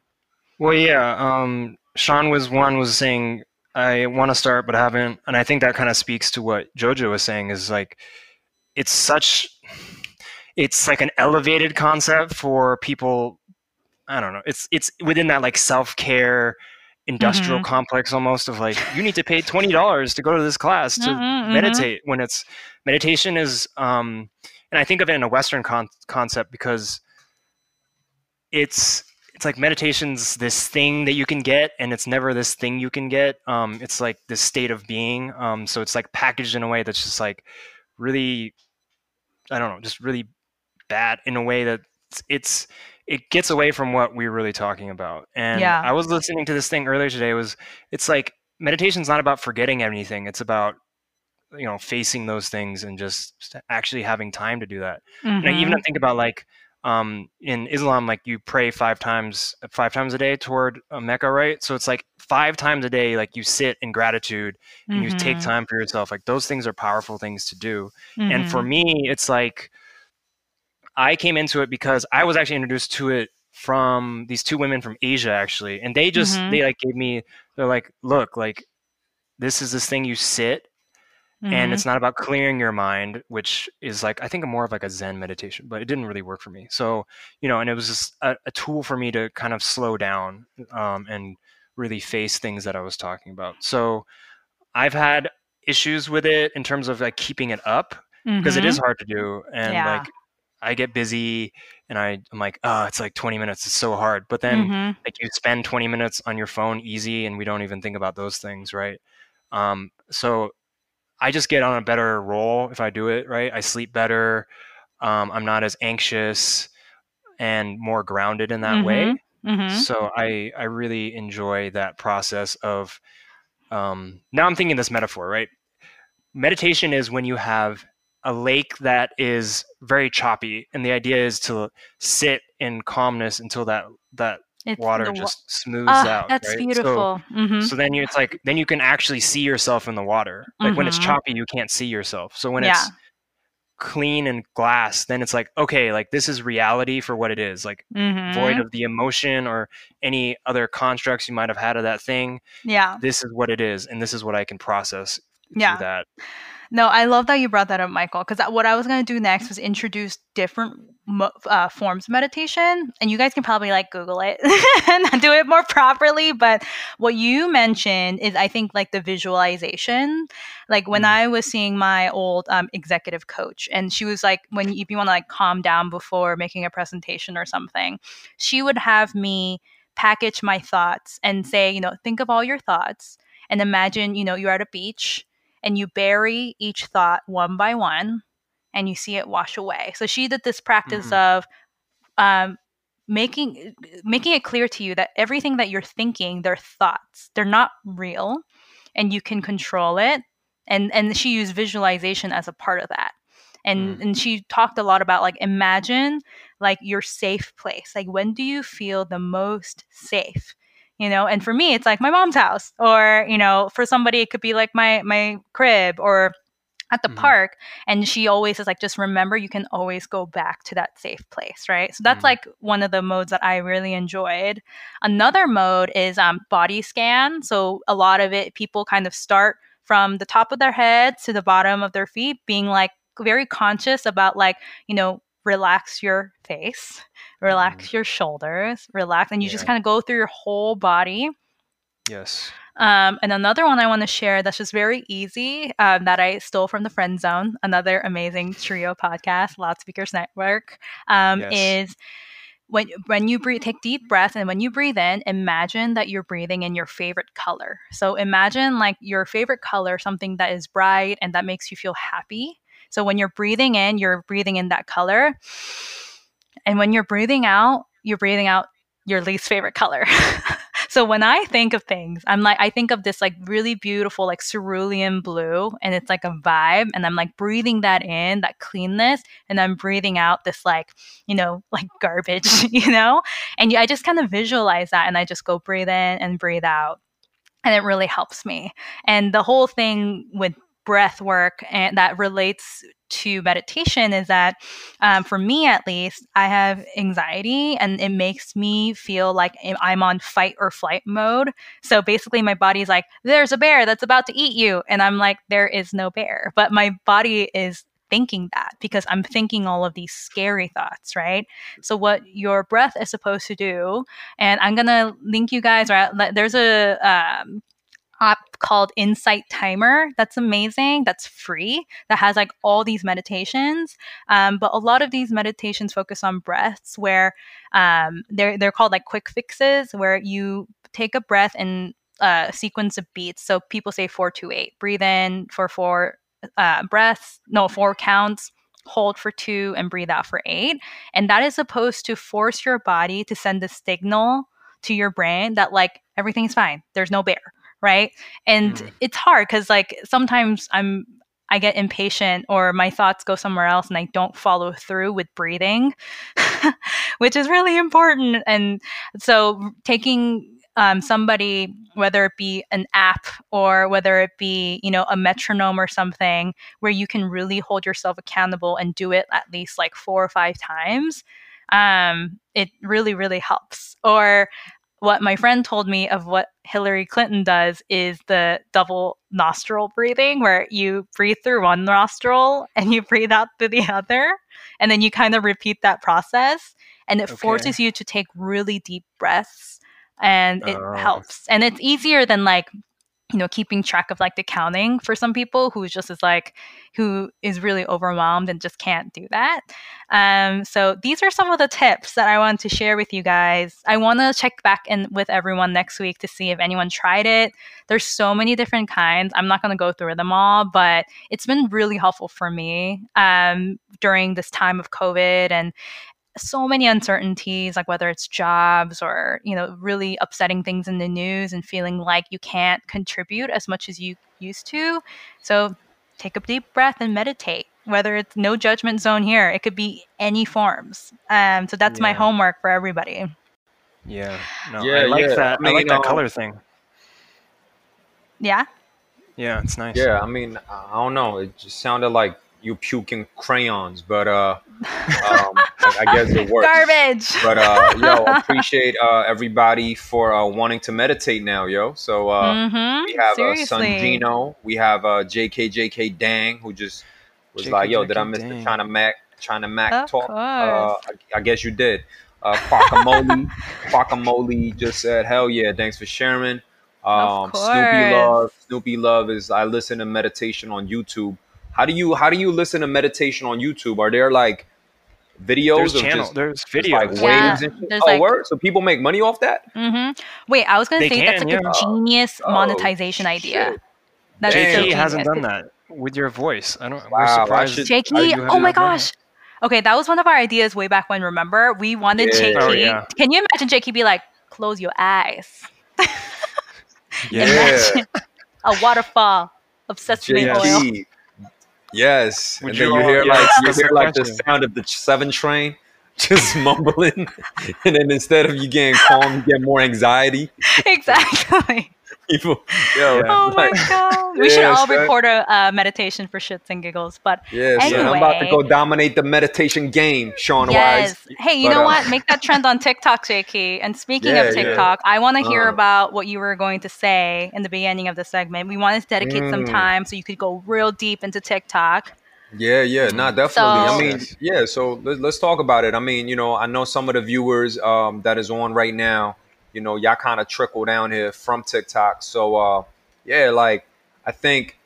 Speaker 5: Well, yeah. Um, Sean was one was saying I want to start but I haven't, and I think that kind of speaks to what Jojo was saying. Is like it's such it's like an elevated concept for people. I don't know. It's it's within that like self care industrial complex almost of like you need to pay twenty dollars to go to this class to
Speaker 6: Mhm, mhm.
Speaker 5: meditate when it's meditation is um and I think of it in a Western con- concept because it's it's like meditation's this thing that you can get and it's never this thing you can get. Um it's like this state of being. Um so it's like packaged in a way that's just like really i don't know just really bad in a way that it's, it's it gets away from what we're really talking about and
Speaker 6: Yeah.
Speaker 5: i was listening to this thing earlier today was it's like meditation's not about forgetting anything it's about you know facing those things and just actually having time to do that and I even think about like um, in Islam, like you pray five times, five times a day toward uh, Mecca, right? So it's like five times a day, like you sit in gratitude and you take
Speaker 6: Mhm.
Speaker 5: time for yourself. Like those things are powerful things to do. And for
Speaker 6: Mhm.
Speaker 5: me, it's like I came into it because I was actually introduced to it from these two women from Asia, actually, and they just
Speaker 6: Mhm.
Speaker 5: they like gave me. They're like, look, like this is this thing you sit and
Speaker 6: Mhm.
Speaker 5: it's not about clearing your mind which is like i think more of like a zen meditation but it didn't really work for me so you know and it was just a, a tool for me to kind of slow down um, and really face things that i was talking about so i've had issues with it in terms of like keeping it up because it
Speaker 6: Mhm.
Speaker 5: is hard to do and
Speaker 6: Yeah.
Speaker 5: like i get busy and I, i'm like oh it's like 20 minutes it's so hard. But then
Speaker 6: Mhm.
Speaker 5: like you spend 20 minutes on your phone easy and we don't even think about those things right? Um, so i just get on a better roll if i do it right? I sleep better um, i'm not as anxious and more grounded in that way.
Speaker 6: Mhm.
Speaker 5: so i i really enjoy that process of um, now i'm thinking this metaphor right? Meditation is when you have a lake that is very choppy and the idea is to sit in calmness until that that
Speaker 6: It's
Speaker 5: water
Speaker 6: wa-
Speaker 5: just smooths
Speaker 6: Ah,
Speaker 5: out
Speaker 6: that's
Speaker 5: right? So-
Speaker 6: beautiful. Mhm.
Speaker 5: so then you, it's like then you can actually see yourself in the water. Like when it's
Speaker 6: Mhm.
Speaker 5: choppy, you can't see yourself. So when
Speaker 6: Yeah.
Speaker 5: it's clean and glass, then it's like okay, like this is reality for what it is. Like
Speaker 6: Mhm.
Speaker 5: void of the emotion or any other constructs you might have had of that thing.
Speaker 6: yeah.
Speaker 5: This is what it is, and this is what I can process
Speaker 6: Yeah.
Speaker 5: through that.
Speaker 6: No, I love that you brought that up, Michael, because what I was going to do next was introduce different mo- uh, forms of meditation. And you guys can probably like Google it and do it more properly. But what you mentioned is, I think, like the visualization. Like when
Speaker 5: Mm.
Speaker 6: I was seeing my old um, executive coach, and she was like, when if you want to like calm down before making a presentation or something, she would have me package my thoughts and say, you know, think of all your thoughts and imagine, you know, you're at a beach and you bury each thought one by one and you see it wash away. So she did this practice of um, making making it clear to you that everything that you're thinking, they're thoughts. They're not real and you can control it. And and she used visualization as a part of that. And
Speaker 5: Mm.
Speaker 6: and she talked a lot about like imagine like your safe place. Like when do you feel the most safe? You know and for me it's like my mom's house or you know for somebody it could be like my my crib or at the
Speaker 5: Mhm.
Speaker 6: park and she always is like just remember you can always go back to that safe place right so that's
Speaker 5: Mhm.
Speaker 6: like one of the modes that i really enjoyed another mode is um, body scan so a lot of it people kind of start from the top of their head to the bottom of their feet being like very conscious about like you know relax your face relax your shoulders relax and you just kind of go through your whole body
Speaker 5: Yes.
Speaker 6: um, and another one I want to share that's just very easy um, that I stole from the Friend Zone, another amazing trio podcast, Loudspeakers Network, um,
Speaker 5: Yes.
Speaker 6: is when when you breathe, take deep breaths, and when you breathe in, imagine that you're breathing in your favorite color. So imagine like your favorite color, something that is bright and that makes you feel happy. So when you're breathing in, you're breathing in that color, and when you're breathing out, you're breathing out your least favorite color. so when I think of things, I'm like I think of this like really beautiful like cerulean blue and it's like a vibe and I'm like breathing that in, that cleanness and I'm breathing out this like, you know, like garbage, you know? And I just kind of visualize that and I just go breathe in and breathe out. And it really helps me. And the whole thing with breath work and that relates to meditation is that um, for me at least i have anxiety and it makes me feel like i'm on fight or flight mode. So basically my body's like there's a bear that's about to eat you and i'm like there is no bear. But my body is thinking that because i'm thinking all of these scary thoughts right? So what your breath is supposed to do and i'm gonna link you guys right there's a um, app called Insight Timer. That's amazing. That's free. That has like all these meditations. Um, but a lot of these meditations focus on breaths, where um, they're they're called like quick fixes, where you take a breath and uh, sequence of beats. So people say four two eight. Breathe in for four uh, breaths. No, four counts. Hold for two and breathe out for eight. And that is supposed to force your body to send a signal to your brain that like everything's fine. There's no bear right? And
Speaker 5: Mm.
Speaker 6: it's hard because like sometimes i'm i get impatient or my thoughts go somewhere else and i don't follow through with breathing which is really important. And so taking um, somebody whether it be an app or whether it be you know a metronome or something where you can really hold yourself accountable and do it at least like four or five times um, it really really helps. Or what my friend told me of what Hillary Clinton does is the double nostril breathing, where you breathe through one nostril and you breathe out through the other. And then you kind of repeat that process. And it
Speaker 5: Okay.
Speaker 6: forces you to take really deep breaths and it
Speaker 5: Oh.
Speaker 6: helps. And it's easier than like, you know, keeping track of like the counting for some people who just is like, who is really overwhelmed and just can't do that. Um, so these are some of the tips that I want to share with you guys. I want to check back in with everyone next week to see if anyone tried it. There's so many different kinds. I'm not going to go through them all, but it's been really helpful for me um, during this time of COVID and so many uncertainties like whether it's jobs or you know really upsetting things in the news and feeling like you can't contribute as much as you used to so take a deep breath and meditate whether it's no judgment zone here it could be any forms um, so that's my homework for everybody
Speaker 5: Yeah. No,
Speaker 4: Yeah,
Speaker 5: I like
Speaker 4: yeah.
Speaker 5: that.
Speaker 4: I
Speaker 5: I, like that
Speaker 4: um,
Speaker 5: color thing.
Speaker 6: yeah
Speaker 5: Yeah, it's nice.
Speaker 4: Yeah, I mean, I don't know. It just sounded like you puking crayons, but uh, um, I, I guess it works.
Speaker 6: garbage
Speaker 4: But uh, yo, appreciate uh, everybody for uh, wanting to meditate now, yo. So uh,
Speaker 6: mm-hmm.
Speaker 4: we have uh,
Speaker 6: Seriously.
Speaker 4: Sun Gino, we have uh, JKJK Dang, who just was like, "Yo, did I
Speaker 5: JKJK
Speaker 4: miss the
Speaker 5: Dang.
Speaker 4: China Mac China Mac
Speaker 6: Of
Speaker 4: talk?" Uh, I. I guess you did. Uh, Quackamole, Quackamole just said, "Hell yeah, thanks for sharing." Um,
Speaker 6: Of
Speaker 4: Snoopy. Love, Snoopy Love is I listen to meditation on YouTube. How do you how do you listen to meditation on YouTube? Are there like videos
Speaker 5: There's
Speaker 4: of
Speaker 5: channel.
Speaker 4: just,
Speaker 5: There's videos.
Speaker 4: like
Speaker 6: Yeah,
Speaker 4: waves and shit?
Speaker 6: there's
Speaker 4: Oh,
Speaker 6: like-
Speaker 4: word! So people make money off that?
Speaker 6: hmm Wait, I was gonna
Speaker 5: They
Speaker 6: say that's like
Speaker 5: yeah.
Speaker 6: a genius
Speaker 4: Oh,
Speaker 6: monetization idea.
Speaker 4: shit.
Speaker 6: That's
Speaker 4: Dang.
Speaker 6: so
Speaker 5: JK hasn't done that with your voice. I don't.
Speaker 4: Wow,
Speaker 5: we're surprised.
Speaker 4: should-
Speaker 6: Jakey,
Speaker 5: you have
Speaker 6: oh my
Speaker 5: not done
Speaker 6: gosh. Okay, that was one of our ideas way back when. Remember, we wanted
Speaker 4: Yeah.
Speaker 6: Jakey.
Speaker 5: Oh, yeah.
Speaker 6: Can you imagine jk be like, "Close your eyes"?
Speaker 5: Yeah.
Speaker 6: Imagine a waterfall of sesame oil.
Speaker 4: JT. Yes.
Speaker 5: Would
Speaker 4: and
Speaker 5: you
Speaker 4: then you
Speaker 5: all-
Speaker 4: hear
Speaker 5: yeah,
Speaker 4: like you
Speaker 5: the
Speaker 4: hear like the sound of the seven train just mumbling, and then instead of you getting calm, you get more anxiety.
Speaker 6: exactly.
Speaker 4: People. Yo,
Speaker 6: Oh my god. We should all
Speaker 4: son.
Speaker 6: record a uh, meditation for shits and giggles. But
Speaker 4: yeah, son, I'm about to go dominate the meditation game, Sean
Speaker 6: yes.
Speaker 4: Wise.
Speaker 6: Hey, you
Speaker 4: But,
Speaker 6: know
Speaker 4: uh,
Speaker 6: what? Make that trend on TikTok, JK. And speaking
Speaker 4: Yeah,
Speaker 6: of
Speaker 4: yeah.
Speaker 6: TikTok, I want to hear
Speaker 4: Uh.
Speaker 6: about what you were going to say in the beginning of the segment. We wanted to dedicate some
Speaker 4: Mm.
Speaker 6: time so you could go real deep into TikTok.
Speaker 4: Yeah, yeah, nah, definitely.
Speaker 6: So-
Speaker 4: I mean, yeah. So let's, let's talk about it. I mean, you know, I know some of the viewers um, that is on right now. You know, y'all kind of trickle down here from TikTok. So, uh, yeah, like I think.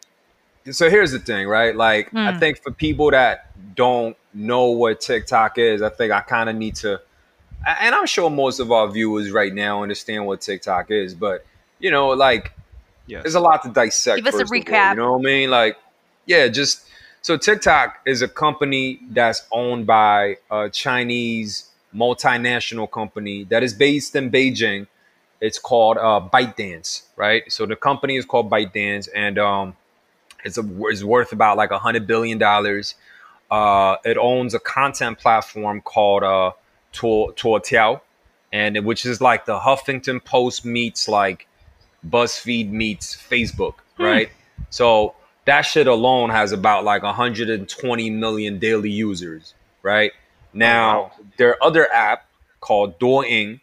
Speaker 4: So here's the thing, right? Like I
Speaker 6: Hmm.
Speaker 4: think for people that don't know what TikTok is, I think I kind of need to, and I'm sure most of our viewers right now understand what TikTok is, but you know, like
Speaker 5: Yes.
Speaker 4: there's a lot to dissect.
Speaker 6: Give us a
Speaker 4: first of all,
Speaker 6: recap.
Speaker 4: you know what I mean? Like, yeah, just so TikTok is a company that's owned by a Chinese multinational company that is based in Beijing. It's called uh, ByteDance, right? So the company is called ByteDance, and um, it's a, it's worth about like a hundred billion dollars. Uh, it owns a content platform called uh, Tuo Toutiao, and which is like the Huffington Post meets like BuzzFeed meets Facebook, right? So that shit alone has about like 120 million daily users, right? Now,
Speaker 5: wow.
Speaker 4: their other app called Douyin,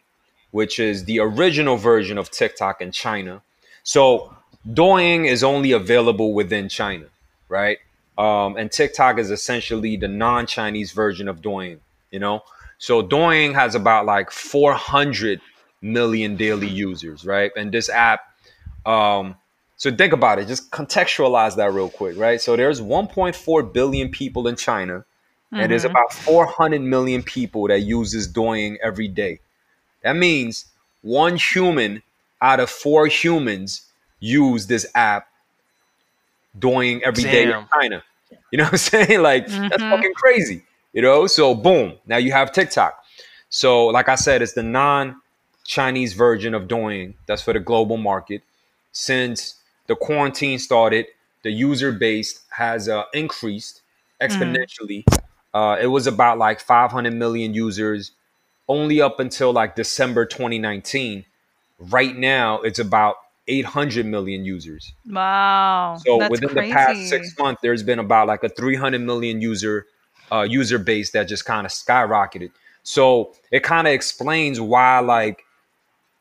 Speaker 4: which is the original version of TikTok in China. So Douyin is only available within China, right? Um, and TikTok is essentially the non-Chinese version of Douyin, you know? So Douyin has about like 400 million daily users, right? And this app, um, so think about it, just contextualize that real quick, right? So there's 1.4 billion people in China, and there's about 400 million people that uses Douyin every day. That means one human out of four humans use this app Douyin every day in China. You know what I'm saying? Like that's
Speaker 6: Mhm.
Speaker 4: fucking crazy. You know, so boom, now you have TikTok. So, like I said, it's the non-Chinese version of Douyin. That's for the global market. Since the quarantine started, the user base has uh, increased exponentially. Uh, it was about like 500 million users only up until like December 2019. Right now, it's about 800 million users.
Speaker 6: Wow.
Speaker 4: So
Speaker 6: that's
Speaker 4: within
Speaker 6: crazy.
Speaker 4: the past six months, there's been about like a 300 million user uh, user base that just kind of skyrocketed. So it kind of explains why like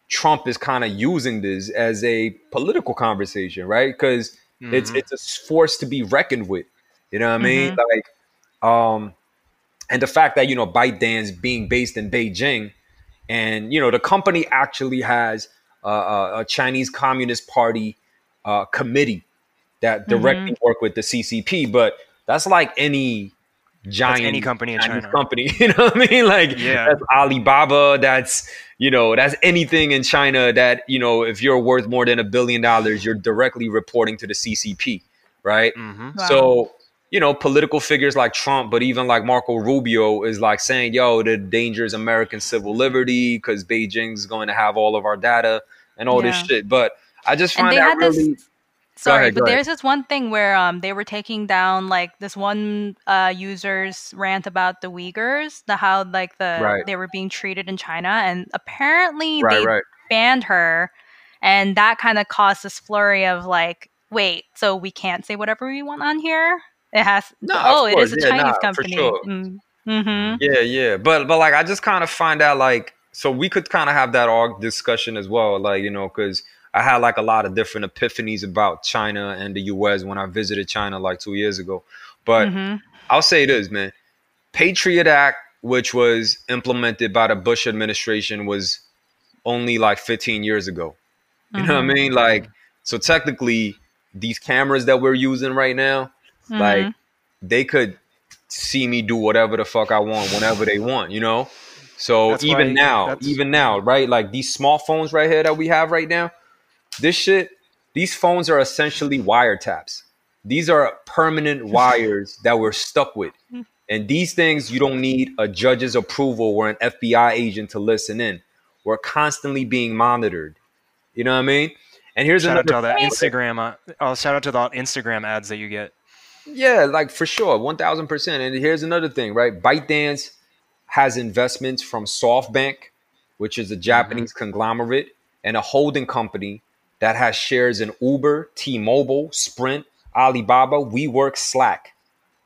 Speaker 4: Trump is kind of using this as a political conversation, right? Because it's
Speaker 5: Mhm.
Speaker 4: it's a force to be reckoned with. You know what I mean? Like, um, and the fact that you know ByteDance being based in Beijing, and you know the company actually has uh, a, Chinese Communist Party uh, committee that directly work with the CCP, but that's like any giant
Speaker 5: any company in
Speaker 4: Chinese
Speaker 5: China.
Speaker 4: company. You know what I mean? Like
Speaker 5: Yeah.
Speaker 4: that's Alibaba. That's you know that's anything in China that you know if you're worth more than a billion dollars, you're directly reporting to the CCP, right?
Speaker 5: Mhm.
Speaker 6: Wow.
Speaker 4: So, you know, political figures like Trump, but even like Marco Rubio is like saying, yo, the danger is American civil liberty because Beijing's going to have all of our data and all this shit. But I just find that
Speaker 6: had this-
Speaker 4: really.
Speaker 6: Sorry,
Speaker 4: ahead,
Speaker 6: but there's this one thing where um they were taking down like this one uh user's rant about the Uyghurs, the how like the
Speaker 4: Right.
Speaker 6: they were being treated in China, and apparently
Speaker 4: Right,
Speaker 6: they
Speaker 4: right.
Speaker 6: banned her, and that kind of caused this flurry of like, wait, so we can't say whatever we want on here? It has.
Speaker 4: No,
Speaker 6: oh, it is a
Speaker 4: yeah,
Speaker 6: Chinese
Speaker 4: nah,
Speaker 6: company.
Speaker 4: sure.
Speaker 6: Mm. Mm-hmm.
Speaker 4: Yeah, yeah. But, but like, I just kind of find out like, so we could kind of have that arg discussion as well. Like, you know, because I had like a lot of different epiphanies about China and the US when I visited China like two years ago. But,
Speaker 6: hmm
Speaker 4: I'll say this, man. Patriot Act, which was implemented by the Bush administration, was only like 15 years ago. You know what I
Speaker 6: Mhm.
Speaker 4: mean? Like, so technically, these cameras that we're using right now,
Speaker 6: Mm-hmm.
Speaker 4: like, they could see me do whatever the fuck I want whenever they want, you know? So
Speaker 5: That's
Speaker 4: even
Speaker 5: why-
Speaker 4: now, even now, right? Like these small phones right here that we have right now, this shit, these phones are essentially wiretaps. These are permanent wires that we're stuck with. And these things, you don't need a judge's approval or an FBI agent to listen in. We're constantly being monitored. You know what I mean? And here's
Speaker 5: Shout out to all that Instagram. Uh, oh, shout out to the Instagram ads that you get.
Speaker 4: Yeah, like for sure, one thousand percent. And here's another thing, right? ByteDance has investments from SoftBank, which is a mm-hmm. Japanese conglomerate, and a holding company that has shares in Uber, T-Mobile, Sprint, Alibaba, WeWork, Slack,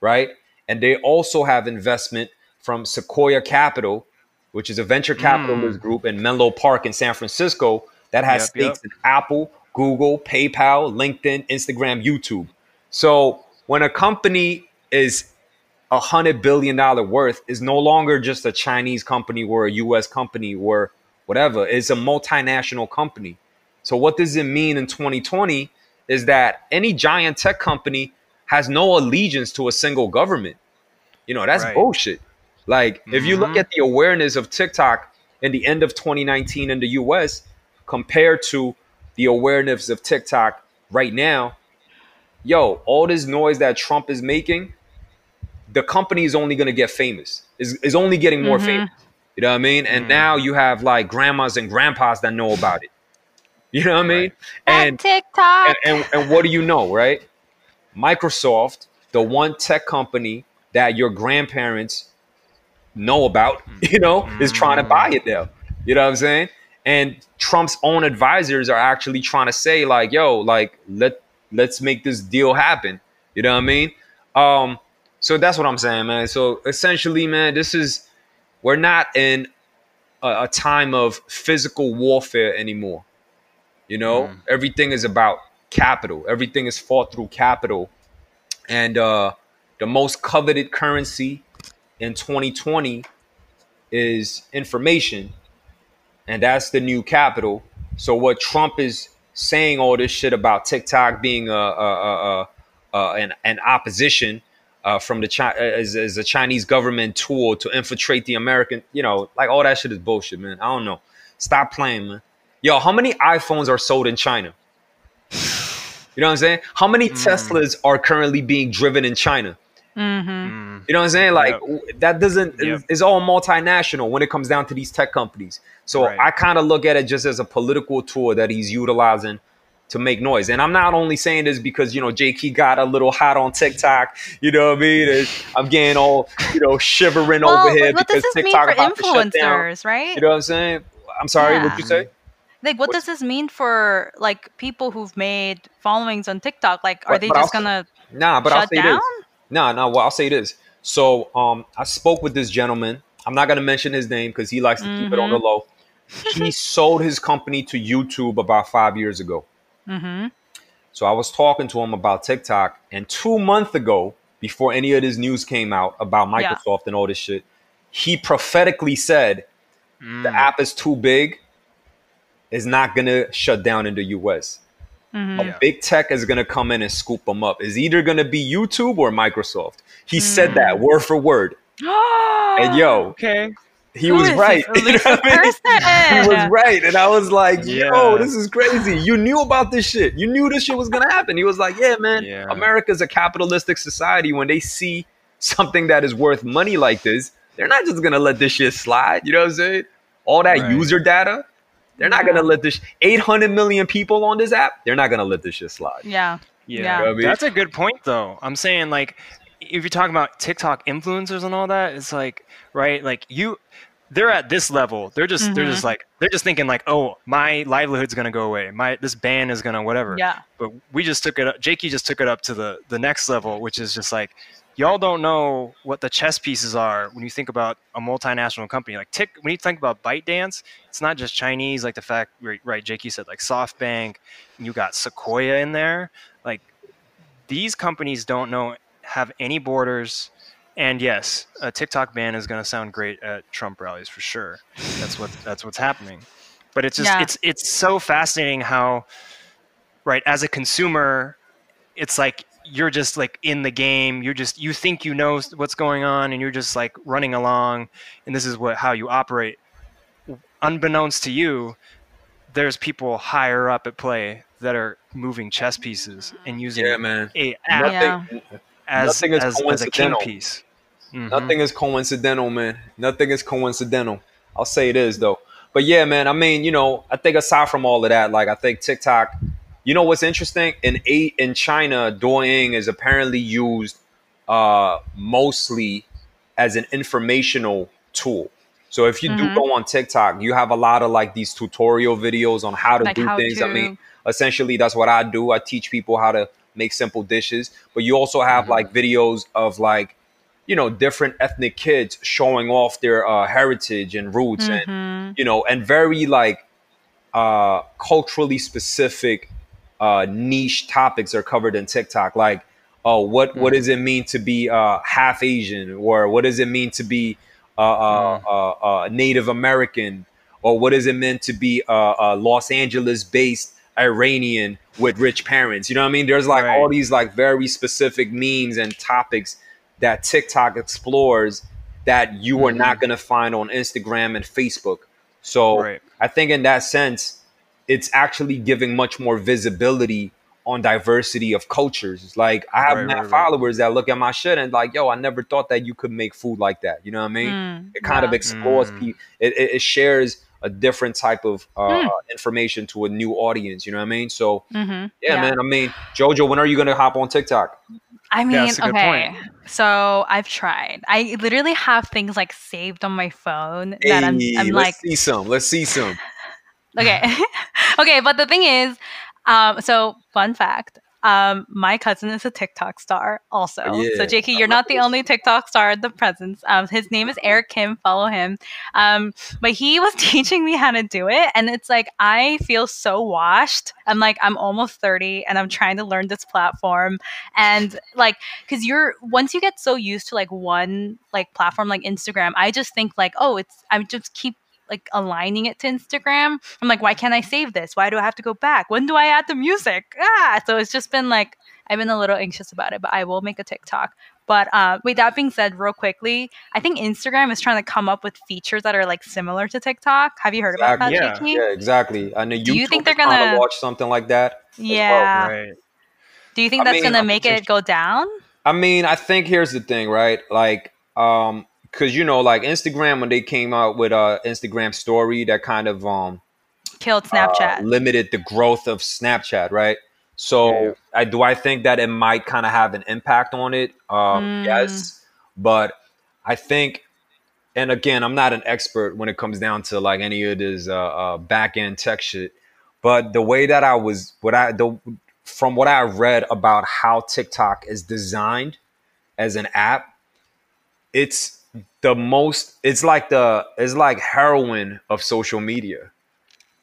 Speaker 4: right? And they also have investment from Sequoia Capital, which is a venture capitalist mm. group in Menlo Park in San Francisco that has
Speaker 5: Yep, yep.
Speaker 4: stakes in Apple, Google, PayPal, LinkedIn, Instagram, YouTube. So when a company is a hundred billion dollar worth is no longer just a Chinese company or a US company or whatever. It's a multinational company. So what does it mean in 2020 is that any giant tech company has no allegiance to a single government. You know, that's
Speaker 5: Right.
Speaker 4: bullshit. Like if you look mm-hmm. at the awareness of TikTok in the end of 2019 in the US compared to the awareness of TikTok right now, yo, all this noise that Trump is making, the company is only going to get famous. Is is only getting more mm-hmm. famous. You know what I mean? And mm. now you have like grandmas and grandpas that know about it. You know what I mean? And
Speaker 6: TikTok.
Speaker 4: and, and and what do you know, right? Microsoft, the one tech company that your grandparents know about, you know, is trying to buy it now. You know what I'm saying? And Trump's own advisors are actually trying to say, like, yo, like, let let's make this deal happen. You know what I mean? Um, so that's what I'm saying, man. So essentially, man, this is we're not in a, a time of physical warfare anymore. You know, everything is about capital. Everything is fought through capital. And uh, the most coveted currency in 2020 is information. And that's the new capital. So what Trump is saying all this shit about TikTok being a, a, a, a, an, an opposition uh, from the Chi- as, as a Chinese government tool to infiltrate the American, you know, like all that shit is bullshit, man. I don't know. Stop playing, man. Yo, how many iPhones are sold in China? You know what I'm saying? How many Teslas are currently being driven in China?
Speaker 6: Mm-hmm.
Speaker 4: You know what I'm saying? Like
Speaker 5: Yep.
Speaker 4: that doesn't
Speaker 5: Yep.
Speaker 4: it's all multinational when it comes down to these tech companies. So
Speaker 5: Right.
Speaker 4: I kind of look at it just as a political tool that he's utilizing to make noise. And I'm not only saying this because you know J.K. got a little hot on TikTok. You know what I mean? And I'm getting all you know shivering
Speaker 6: Well,
Speaker 4: over here
Speaker 6: but what
Speaker 4: because
Speaker 6: does this mean
Speaker 4: TikTok
Speaker 6: for
Speaker 4: about to shut down.
Speaker 6: influencers, right?
Speaker 4: You know what I'm saying? I'm sorry. What you say?
Speaker 6: Like, what does this mean for like people who've made followings on TikTok? Like, are
Speaker 4: But-
Speaker 6: they
Speaker 4: but
Speaker 6: just
Speaker 4: I'll-
Speaker 6: gonna
Speaker 4: Nah, but I'll
Speaker 6: shut
Speaker 4: say
Speaker 6: down?
Speaker 4: this. Nah, nah. Well, I'll say this. So, um, I spoke with this gentleman. I'm not gonna mention his name because he likes to keep it on the
Speaker 6: Mm-hmm.
Speaker 4: low. he sold his company to YouTube about five years ago.
Speaker 6: Mm-hmm.
Speaker 4: So I was talking to him about TikTok, and two months ago, before any of this news came out about
Speaker 6: Yeah.
Speaker 4: Microsoft and all this shit, he prophetically said the app is too big, is not gonna shut down in the US.
Speaker 6: Mm-hmm.
Speaker 4: A
Speaker 5: Yeah.
Speaker 4: big tech is gonna come in and scoop them up. Is either gonna be YouTube or Microsoft. He said that word for word. And yo,
Speaker 5: Okay.
Speaker 4: he
Speaker 6: Who
Speaker 4: was right. You know what I mean? He was right. And I was like, yo, this is crazy. You knew about this shit. You knew this shit was gonna happen. He was like, Yeah, man,
Speaker 5: Yeah.
Speaker 4: America's a capitalistic society. When they see something that is worth money like this, they're not just gonna let this shit slide. You know what I'm saying? All that
Speaker 5: Right.
Speaker 4: user data, they're not
Speaker 6: Yeah.
Speaker 4: gonna let this 800 million people on this app, they're not gonna let this shit slide.
Speaker 6: Yeah.
Speaker 5: Yeah,
Speaker 6: Yeah.
Speaker 4: You know I mean?
Speaker 5: that's a good point though. I'm saying like if you're talking about TikTok influencers and all that, it's like right, like you they're at this level. They're just they're
Speaker 6: Mm-hmm.
Speaker 5: just like they're just thinking like, "Oh, my livelihood's going to go away. My this ban is going to whatever."
Speaker 6: Yeah.
Speaker 5: But we just took it up Jakey just took it up to the the next level, which is just like y'all don't know what the chess pieces are when you think about a multinational company like Tik. When you think about ByteDance, it's not just Chinese. Like the fact, right? right you said like SoftBank. and You got Sequoia in there. Like these companies don't know have any borders. And yes, a TikTok ban is going to sound great at Trump rallies for sure. That's what that's what's happening. But it's just
Speaker 6: Yeah.
Speaker 5: it's it's so fascinating how, right? As a consumer, it's like you're just like in the game. You're just you think you know what's going on, and you're just like running along, and this is what how you operate. Unbeknownst to you, there's people higher up at play that are moving chess pieces and using
Speaker 4: Yeah, man.
Speaker 5: a app
Speaker 4: Nothing,
Speaker 5: as,
Speaker 4: nothing is
Speaker 5: as, as a king
Speaker 4: coincidental.
Speaker 5: piece. Mhm.
Speaker 4: Nothing is coincidental, man. Nothing is coincidental. I'll say it is though. But yeah, man. I mean, you know, I think aside from all of that, like I think TikTok. You know what's interesting? In eight in China, Douyin is apparently used uh, mostly as an informational tool. So if you
Speaker 6: Mhm.
Speaker 4: do go on TikTok, you have a lot of like these tutorial videos on how to
Speaker 6: Like
Speaker 4: do
Speaker 6: how
Speaker 4: things. I mean, essentially that's what I do. I teach people how to make simple dishes, but you also have
Speaker 5: Mm-hmm.
Speaker 4: like videos of like you know different ethnic kids showing off their uh, heritage and roots and
Speaker 6: Mhm.
Speaker 4: you know and very like uh culturally specific uh niche topics are covered in TikTok. Like oh what what does it mean to be uh half Asian? Or what does it mean to be uh, uh, uh, uh Native American? Or what does it mean to be uh, uh Los Angeles based Iranian with rich parents? You know what I mean? There's like
Speaker 5: Right.
Speaker 4: all these like very specific memes and topics that TikTok explores that you are not going to find on Instagram and Facebook. So
Speaker 5: Right.
Speaker 4: I think in that sense, it's actually giving much more visibility on diversity of cultures. Like I have
Speaker 5: Right,
Speaker 4: mad
Speaker 5: right, right.
Speaker 4: followers that look at my shit and like, yo, I never thought that you could make food like that. You know what I mean?
Speaker 6: Mm,
Speaker 4: It kind of explores
Speaker 5: Mm.
Speaker 4: people. It, it, it shares a different type of uh,
Speaker 6: Mm.
Speaker 4: information to a new audience. You know what I mean? So
Speaker 6: Mhm.
Speaker 4: yeah, man. I mean, Jojo, when are you gonna hop on TikTok?
Speaker 6: I mean,
Speaker 5: Yeah, that's a
Speaker 6: okay.
Speaker 5: point.
Speaker 6: So I've tried. I literally have things like saved on my phone that I'm, I'm
Speaker 4: let's
Speaker 6: like,
Speaker 4: see some. Let's see some.
Speaker 6: Okay, okay. But the thing is, um, so fun fact. Um, my cousin is a TikTok star also.
Speaker 4: Yeah,
Speaker 6: so JK, you're not the only TikTok star at the presence. Um, his name is Eric Kim. Follow him. Um, but he was teaching me how to do it, and it's like I feel so washed. I'm like I'm almost 30, and I'm trying to learn this platform, and like because you're once you get so used to like one like platform like Instagram, I just think like oh it's I just keep like aligning it to Instagram. I'm like, why can't I save this? Why do I have to go back? When do I add the music? Ah, so it's just been like I've been a little anxious about it, but I will make a TikTok. But uh, with that being said, real quickly, I think Instagram is trying to come up with features that are like similar to TikTok. Have you heard about that,
Speaker 4: Exactly.
Speaker 6: JK?
Speaker 4: Yeah, exactly. I know
Speaker 6: Do you think they're
Speaker 4: is trying to
Speaker 6: gonna-
Speaker 4: watch something like that? as well,
Speaker 6: Yeah.
Speaker 5: Right.
Speaker 6: Do you think
Speaker 4: I
Speaker 6: that's
Speaker 4: mean,
Speaker 6: gonna
Speaker 4: I'm
Speaker 6: make
Speaker 4: just-
Speaker 6: it go down?
Speaker 4: I mean, I think here's the thing, right? Like, um, cause you know, like Instagram when they came out with uh Instagram story that kind of um
Speaker 6: Killed
Speaker 4: uh,
Speaker 6: Snapchat.
Speaker 4: limited the growth of Snapchat, right? So
Speaker 5: Yeah, yeah.
Speaker 4: I do I think that it might kind of have an impact on it. Um,
Speaker 6: Mm.
Speaker 4: yes, but I think, and again, I'm not an expert when it comes down to like any of this uh, uh, back end tech shit. But the way that I was, what I the from what I read about how TikTok is designed as an app, it's the most. It's like the it's like heroin of social media.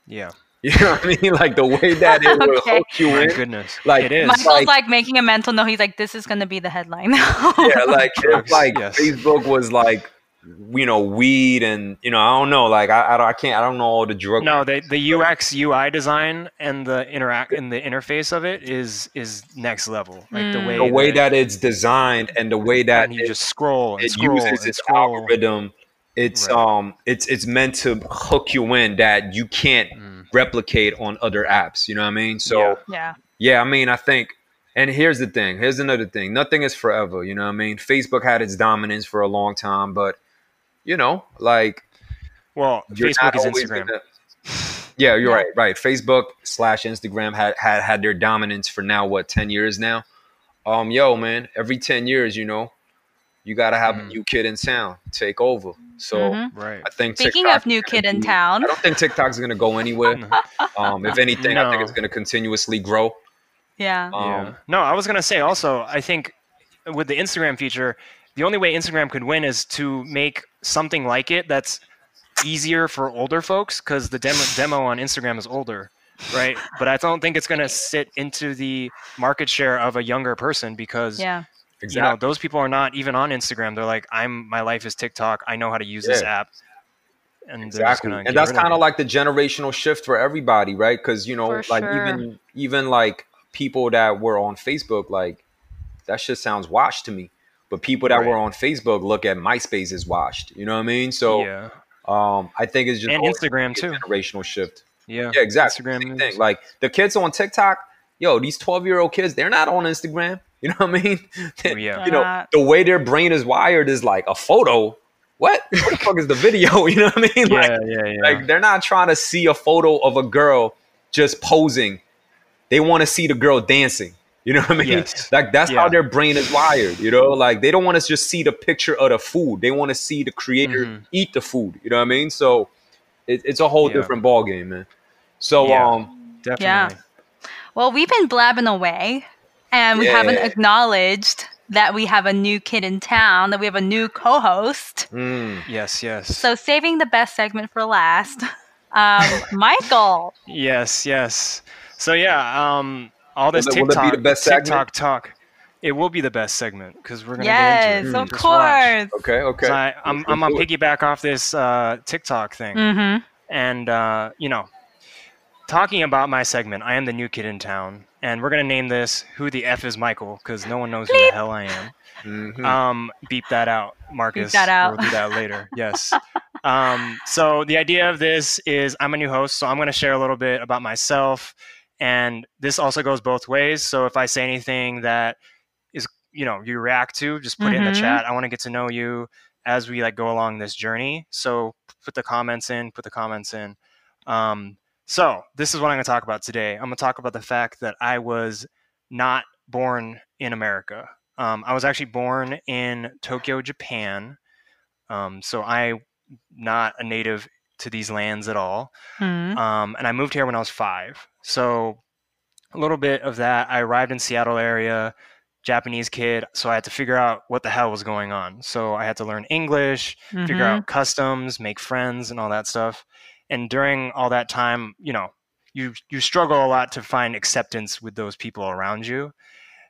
Speaker 5: Yeah.
Speaker 4: You know what I mean? Like the way that it will
Speaker 6: Okay.
Speaker 4: hook you
Speaker 5: My goodness.
Speaker 4: Like,
Speaker 5: it is.
Speaker 6: Michael's
Speaker 4: like-
Speaker 6: like, making a mental note. He's like, this is gonna be the headline.
Speaker 4: Yeah, like if like
Speaker 5: Yes.
Speaker 4: Facebook was like you know weed and you know I don't know like I I, don't, I can't I don't know all the drug.
Speaker 5: No, the the UX UI design and the interact and the interface of it is is next level. Like the
Speaker 6: Mm.
Speaker 5: way
Speaker 4: the way that it's designed and the way that
Speaker 5: you
Speaker 4: it,
Speaker 5: just scroll and
Speaker 4: it
Speaker 5: scroll
Speaker 4: uses
Speaker 5: and
Speaker 4: its
Speaker 5: scroll.
Speaker 4: algorithm. It's
Speaker 5: Right.
Speaker 4: um it's it's meant to hook you in that you can't
Speaker 5: Mm.
Speaker 4: replicate on other apps. You know what I mean? So
Speaker 5: Yeah.
Speaker 6: yeah.
Speaker 4: Yeah, I mean, I think, and here's the thing. Here's another thing. Nothing is forever. You know what I mean? Facebook had its dominance for a long time, but you know, like
Speaker 5: Well, Facebook is Instagram.
Speaker 4: gonna- yeah, you're
Speaker 6: Yeah.
Speaker 4: right. Right. Facebook slash Instagram had, had had their dominance for now what ten years now. Um, yo, man, every ten years, you know, you got to have a
Speaker 5: Mm.
Speaker 4: new kid in town take over. So
Speaker 6: Mhm.
Speaker 5: Right.
Speaker 4: I think
Speaker 6: Speaking
Speaker 4: TikTok
Speaker 6: of new kid in
Speaker 4: be-
Speaker 6: town,
Speaker 4: I don't think TikTok's gonna go anywhere. Um, if anything, I think it's gonna continuously grow.
Speaker 6: yeah.
Speaker 4: Um,
Speaker 5: yeah. No, I was gonna say also. I think with the Instagram feature, the only way Instagram could win is to make something like it that's easier for older folks because the demo demo on Instagram is older, right? But I don't think it's gonna sit into the market share of a younger person because
Speaker 6: Yeah.
Speaker 5: you know those people are not even on Instagram. They're like, I'm my life is TikTok. I know how to use this app. And
Speaker 4: exactly and that's kind of like the generational shift for everybody right because you know
Speaker 6: For
Speaker 4: like
Speaker 6: sure.
Speaker 4: even even like people that were on facebook like that shit sounds washed to me but people that
Speaker 5: Right.
Speaker 4: were on facebook look at myspace as washed you know what i mean so
Speaker 5: yeah,
Speaker 4: um i think it's just
Speaker 5: And Instagram,
Speaker 4: gonna be a
Speaker 5: too.
Speaker 4: generational shift
Speaker 5: yeah,
Speaker 4: yeah exactly
Speaker 5: Instagram
Speaker 4: Same thing like the kids on tiktok yo these 12 year old kids they're not on instagram you know what i mean
Speaker 5: Oh, yeah.
Speaker 4: you know the way their brain is wired is like a photo what what the fuck is the video you know what i mean like
Speaker 5: yeah, yeah, yeah.
Speaker 4: like they're not trying to see a photo of a girl just posing. They want to see the girl dancing. You know what I mean?
Speaker 5: Yes.
Speaker 4: Like that's
Speaker 5: Yeah.
Speaker 4: how their brain is wired. You know, like they don't want to just see the picture of the food. They want to see the creator
Speaker 5: Mhm.
Speaker 4: eat the food. You know what I mean? So it, it's a whole
Speaker 5: Yeah.
Speaker 4: different ball game, man. So
Speaker 5: Yeah.
Speaker 4: um,
Speaker 5: Definitely.
Speaker 6: Well, we've been blabbing away, and we haven't acknowledged that we have a new kid in town, that we have a new co-host.
Speaker 4: mm,
Speaker 5: Yes, yes.
Speaker 6: So saving the best segment for last. Um, Michael.
Speaker 5: Yes, yes. So yeah, um, all this
Speaker 4: Will it- will it be
Speaker 5: TikTok,
Speaker 4: the best segment?
Speaker 5: TikTok talk, it will be the best segment because we're gonna
Speaker 6: Yes,
Speaker 5: get into it.
Speaker 6: of
Speaker 5: Just watch.
Speaker 6: course.
Speaker 4: okay, okay.
Speaker 5: 'Cause I, I'm,
Speaker 4: Let's
Speaker 5: I'm
Speaker 4: go
Speaker 5: on piggyback off this uh, TikTok thing,
Speaker 6: Mm-hmm.
Speaker 5: and uh, you know, talking about my segment, I am the new kid in town, and we're gonna name this "Who the F is Michael" because no one knows who the hell I am.
Speaker 4: Mhm.
Speaker 5: Um, beep that out, Marcus.
Speaker 6: Beep that out.
Speaker 5: We'll do that later. Yes. um, so the idea of this is I'm a new host, so I'm going to share a little bit about myself, and this also goes both ways. So if I say anything that is, you know, you react to, just put it in the
Speaker 6: Mhm.
Speaker 5: chat. I want to get to know you as we like go along this journey. So put the comments in. Put the comments in. Um, so this is what I'm going to talk about today. I'm going to talk about the fact that I was not born in America. Um, I was actually born in Tokyo, Japan. Um, so I'm not a native to these lands at all.
Speaker 6: Mm-hmm.
Speaker 5: Um, and I moved here when I was five. So a little bit of that. I arrived in Seattle area, Japanese kid. So I had to figure out what the hell was going on. So I had to learn English, figure
Speaker 6: Mhm.
Speaker 5: out customs, make friends, and all that stuff. And during all that time, you know, you you struggle a lot to find acceptance with those people around you.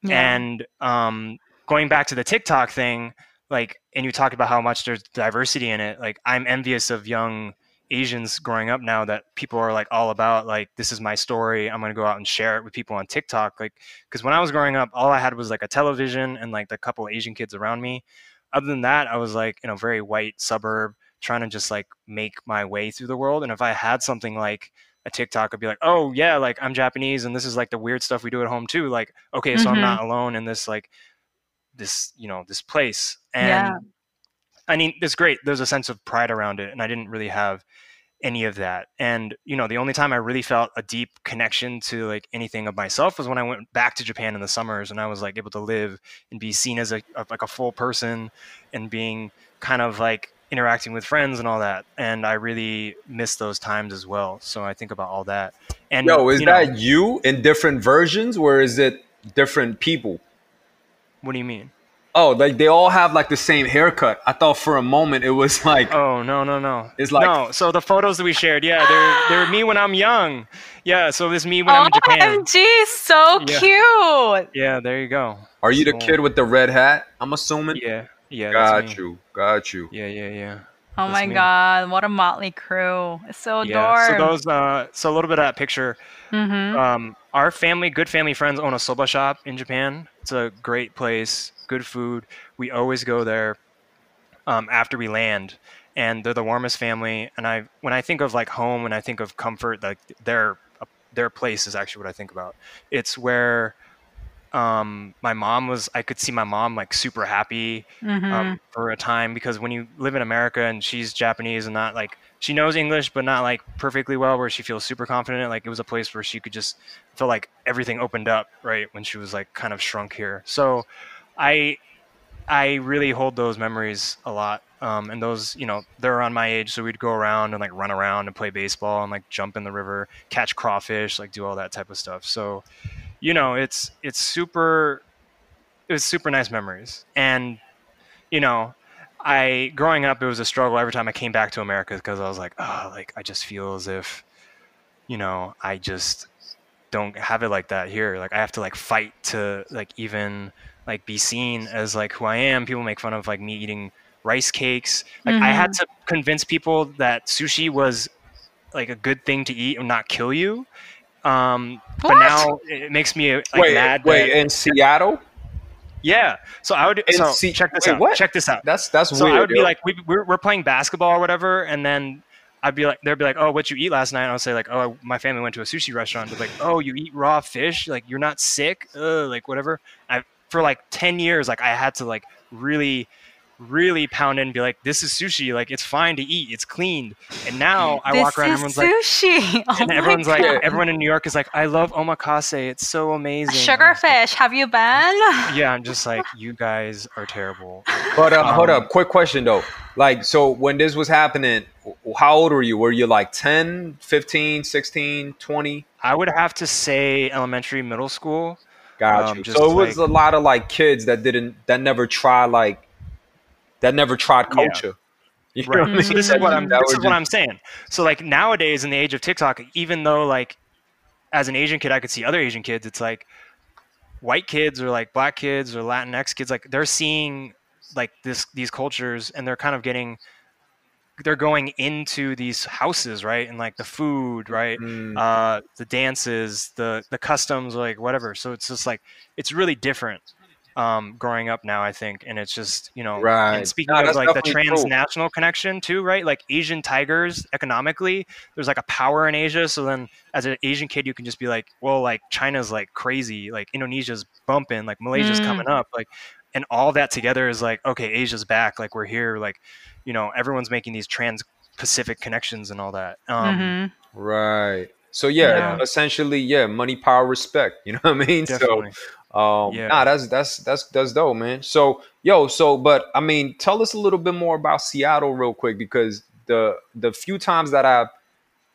Speaker 6: Yeah.
Speaker 5: And um, going back to the TikTok thing, like, and you talked about how much there's diversity in it. Like, I'm envious of young Asians growing up now that people are like all about like this is my story. I'm gonna go out and share it with people on TikTok. Like, because when I was growing up, all I had was like a television and like the couple Asian kids around me. Other than that, I was like in a very white suburb trying to just like make my way through the world. And if I had something like a TikTok, I'd be like, oh yeah, like I'm Japanese and this is like the weird stuff we do at home too. Like, okay, so I'm
Speaker 6: Mhm.
Speaker 5: not alone in this like this you know this place. And
Speaker 6: Yeah.
Speaker 5: I mean, it's great. There's a sense of pride around it, and I didn't really have any of that. And you know, the only time I really felt a deep connection to like anything of myself was when I went back to Japan in the summers, and I was like able to live and be seen as a, like a full person, and being kind of like interacting with friends and all that. And I really miss those times as well. So I think about all that. And
Speaker 4: Yo, is
Speaker 5: you know,
Speaker 4: that you in different versions, or is it different people?
Speaker 5: what do you mean?
Speaker 4: Oh, like they all have like the same haircut. I thought for a moment it was like
Speaker 5: Oh no no no!
Speaker 4: It's like-
Speaker 5: no. So the photos that we shared, yeah, they're they're me when I'm young. Yeah, so this me when I'm in Japan.
Speaker 6: OMG, so
Speaker 5: Yeah.
Speaker 6: cute.
Speaker 5: Yeah, there you go.
Speaker 4: Are you the
Speaker 5: So-
Speaker 4: kid with the red hat? I'm assuming.
Speaker 5: Yeah, yeah. that's
Speaker 4: Got
Speaker 5: me.
Speaker 4: you. Got you.
Speaker 5: Yeah, yeah, yeah.
Speaker 6: Oh
Speaker 5: That's
Speaker 6: my
Speaker 5: me.
Speaker 6: god, what a motley crew. It's so
Speaker 5: Yeah. So
Speaker 6: adorable.
Speaker 5: those, uh, so a little bit of that picture.
Speaker 6: mm-hmm.
Speaker 5: Um, our family, good family friends, own a soba shop in Japan. It's a great place, good food. We always go there um, after we land, and they're the warmest family. And I, when I think of like home, and I think of comfort, like their their place is actually what I think about. It's where um, my mom was. I could see my mom like super happy
Speaker 6: mm-hmm.
Speaker 5: um, for a time because when you live in America and she's Japanese and not like she knows English but not like perfectly well where she feels super confident like it was a place where she could just feel like everything opened up right when she was like kind of shrunk here so I I really hold those memories a lot um, and those you know they're around my age so we'd go around and like run around and play baseball and like jump in the river catch crawfish like do all that type of stuff. So you know it's it's super it was super nice memories. And you know i growing up it was a struggle every time i came back to america because i was like oh like i just feel as if you know i just don't have it like that here. Like i have to like fight to like even like be seen as like who i am people make fun of like me eating rice cakes like i had to convince people that sushi was like a good thing to eat and not kill you um but now it makes me like
Speaker 4: wait,
Speaker 5: mad
Speaker 4: wait,
Speaker 5: that-
Speaker 4: in Seattle?
Speaker 5: yeah. So I would.
Speaker 4: In
Speaker 5: So
Speaker 4: Se-
Speaker 5: check this
Speaker 4: wait,
Speaker 5: out.
Speaker 4: what?
Speaker 5: Check this out.
Speaker 4: That's that's
Speaker 5: So
Speaker 4: weird.
Speaker 5: I would be
Speaker 4: yo.
Speaker 5: like, we, we're, we're playing basketball or whatever, and then I'd be like, they'd be like, oh, what you eat last night? And I'll say like, oh, my family went to a sushi restaurant. They're like, oh, you eat raw fish? Like you're not sick? Ugh, like whatever. I for like ten years, like I had to like really really pound in and be like, "This is sushi. Like it's fine to eat. It's cleaned." And now I
Speaker 6: this
Speaker 5: walk around,
Speaker 6: is
Speaker 5: everyone's like,
Speaker 6: sushi. Oh
Speaker 5: and
Speaker 6: my
Speaker 5: everyone's like, everyone in New York is like, "I love omakase. It's so amazing."
Speaker 6: Sugarfish, have you been?
Speaker 5: Yeah, I'm just like, you guys are terrible.
Speaker 4: But uh, hold
Speaker 5: Um,
Speaker 4: up, quick question though. Like, so when this was happening, how old were you? Were you like 10, 15, 16, 20?
Speaker 5: I would have to say elementary, middle school.
Speaker 4: Got
Speaker 5: Um,
Speaker 4: you. So it was
Speaker 5: like-
Speaker 4: a lot of like kids that didn't, that never tried like, that never tried
Speaker 5: Yeah.
Speaker 4: culture. You know what I
Speaker 5: Right.
Speaker 4: mean?
Speaker 5: So this is what I'm. This is what I'm saying. So like nowadays, in the age of TikTok, even though like, as an Asian kid, I could see other Asian kids. It's like white kids or like black kids or Latinx kids. Like they're seeing like this these cultures, and they're kind of getting. They're going into these houses, right, and like the food, right,
Speaker 4: Mm,
Speaker 5: uh, the dances, the the customs, like whatever. So it's just like it's really different um, growing up now, I think, and it's just you know,
Speaker 4: Right.
Speaker 5: And speaking
Speaker 4: No,
Speaker 5: of like the transnational connection too, right? Like Asian tigers economically, there's like a power in Asia. So then, as an Asian kid, you can just be like, well, like China's like crazy, like Indonesia's bumping, like Malaysia's
Speaker 6: Mm.
Speaker 5: coming up, like, and all that together is like, okay, Asia's back, like we're here, like, you know, everyone's making these trans-Pacific connections and all that. Um,
Speaker 6: Mhm.
Speaker 4: right. So yeah,
Speaker 5: Yeah.
Speaker 4: essentially, yeah, money, power, respect. You know what I mean?
Speaker 5: Definitely.
Speaker 4: So, um,
Speaker 5: Yeah.
Speaker 4: nah, that's that's that's that's dope, man. So, yo, so, but I mean, tell us a little bit more about Seattle, real quick, because the the few times that I've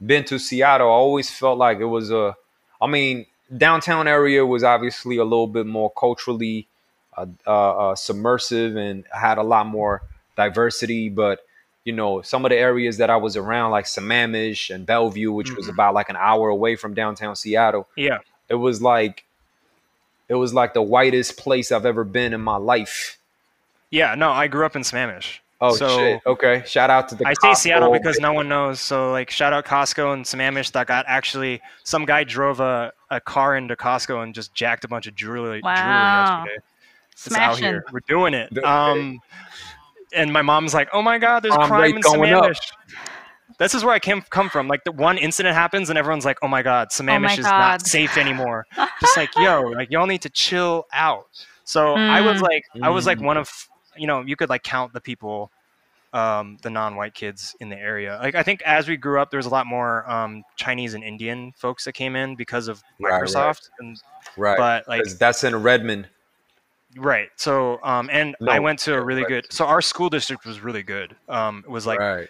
Speaker 4: been to Seattle, I always felt like it was a. I mean, downtown area was obviously a little bit more culturally uh, uh, uh, submersive and had a lot more diversity, but you know, some of the areas that I was around, like Sammamish and Bellevue, which was
Speaker 5: Mhm.
Speaker 4: about like an hour away from downtown Seattle,
Speaker 5: yeah.
Speaker 4: it was like it was like the whitest place I've ever been in my life.
Speaker 5: Yeah, no, I grew up in Sammamish.
Speaker 4: Oh
Speaker 5: So-
Speaker 4: shit! Okay, shout out to the.
Speaker 5: I say Seattle because no one knows. So like, shout out Costco and Sammamish that got actually some guy drove a, a car into Costco and just jacked a bunch of jewelry,
Speaker 6: Wow.
Speaker 5: jewelry yesterday. It's out
Speaker 6: Smashing.
Speaker 5: here. We're doing it. Um, and my mom's like, "Oh my God, there's
Speaker 4: Crime
Speaker 5: crime in
Speaker 4: going up.
Speaker 5: Sammamish." This is where I came come from. Like the one incident happens and everyone's like, "Oh my God, Sammamish is
Speaker 6: God.
Speaker 5: not safe anymore." just like, yo, like y'all need to chill out. So I was
Speaker 6: Mm.
Speaker 5: like, I was like
Speaker 4: Mm.
Speaker 5: one of, you know, you could like count the people, um, the non-white kids in the area. Like I think as we grew up, there was a lot more um, Chinese and Indian folks that came in because of
Speaker 4: Right, right.
Speaker 5: Microsoft, and
Speaker 4: right,
Speaker 5: but like
Speaker 4: that's in Redmond.
Speaker 5: Right. So um, and
Speaker 4: No,
Speaker 5: I went to a really
Speaker 4: right.
Speaker 5: good. So our school district was really good. Um, it was like
Speaker 4: right,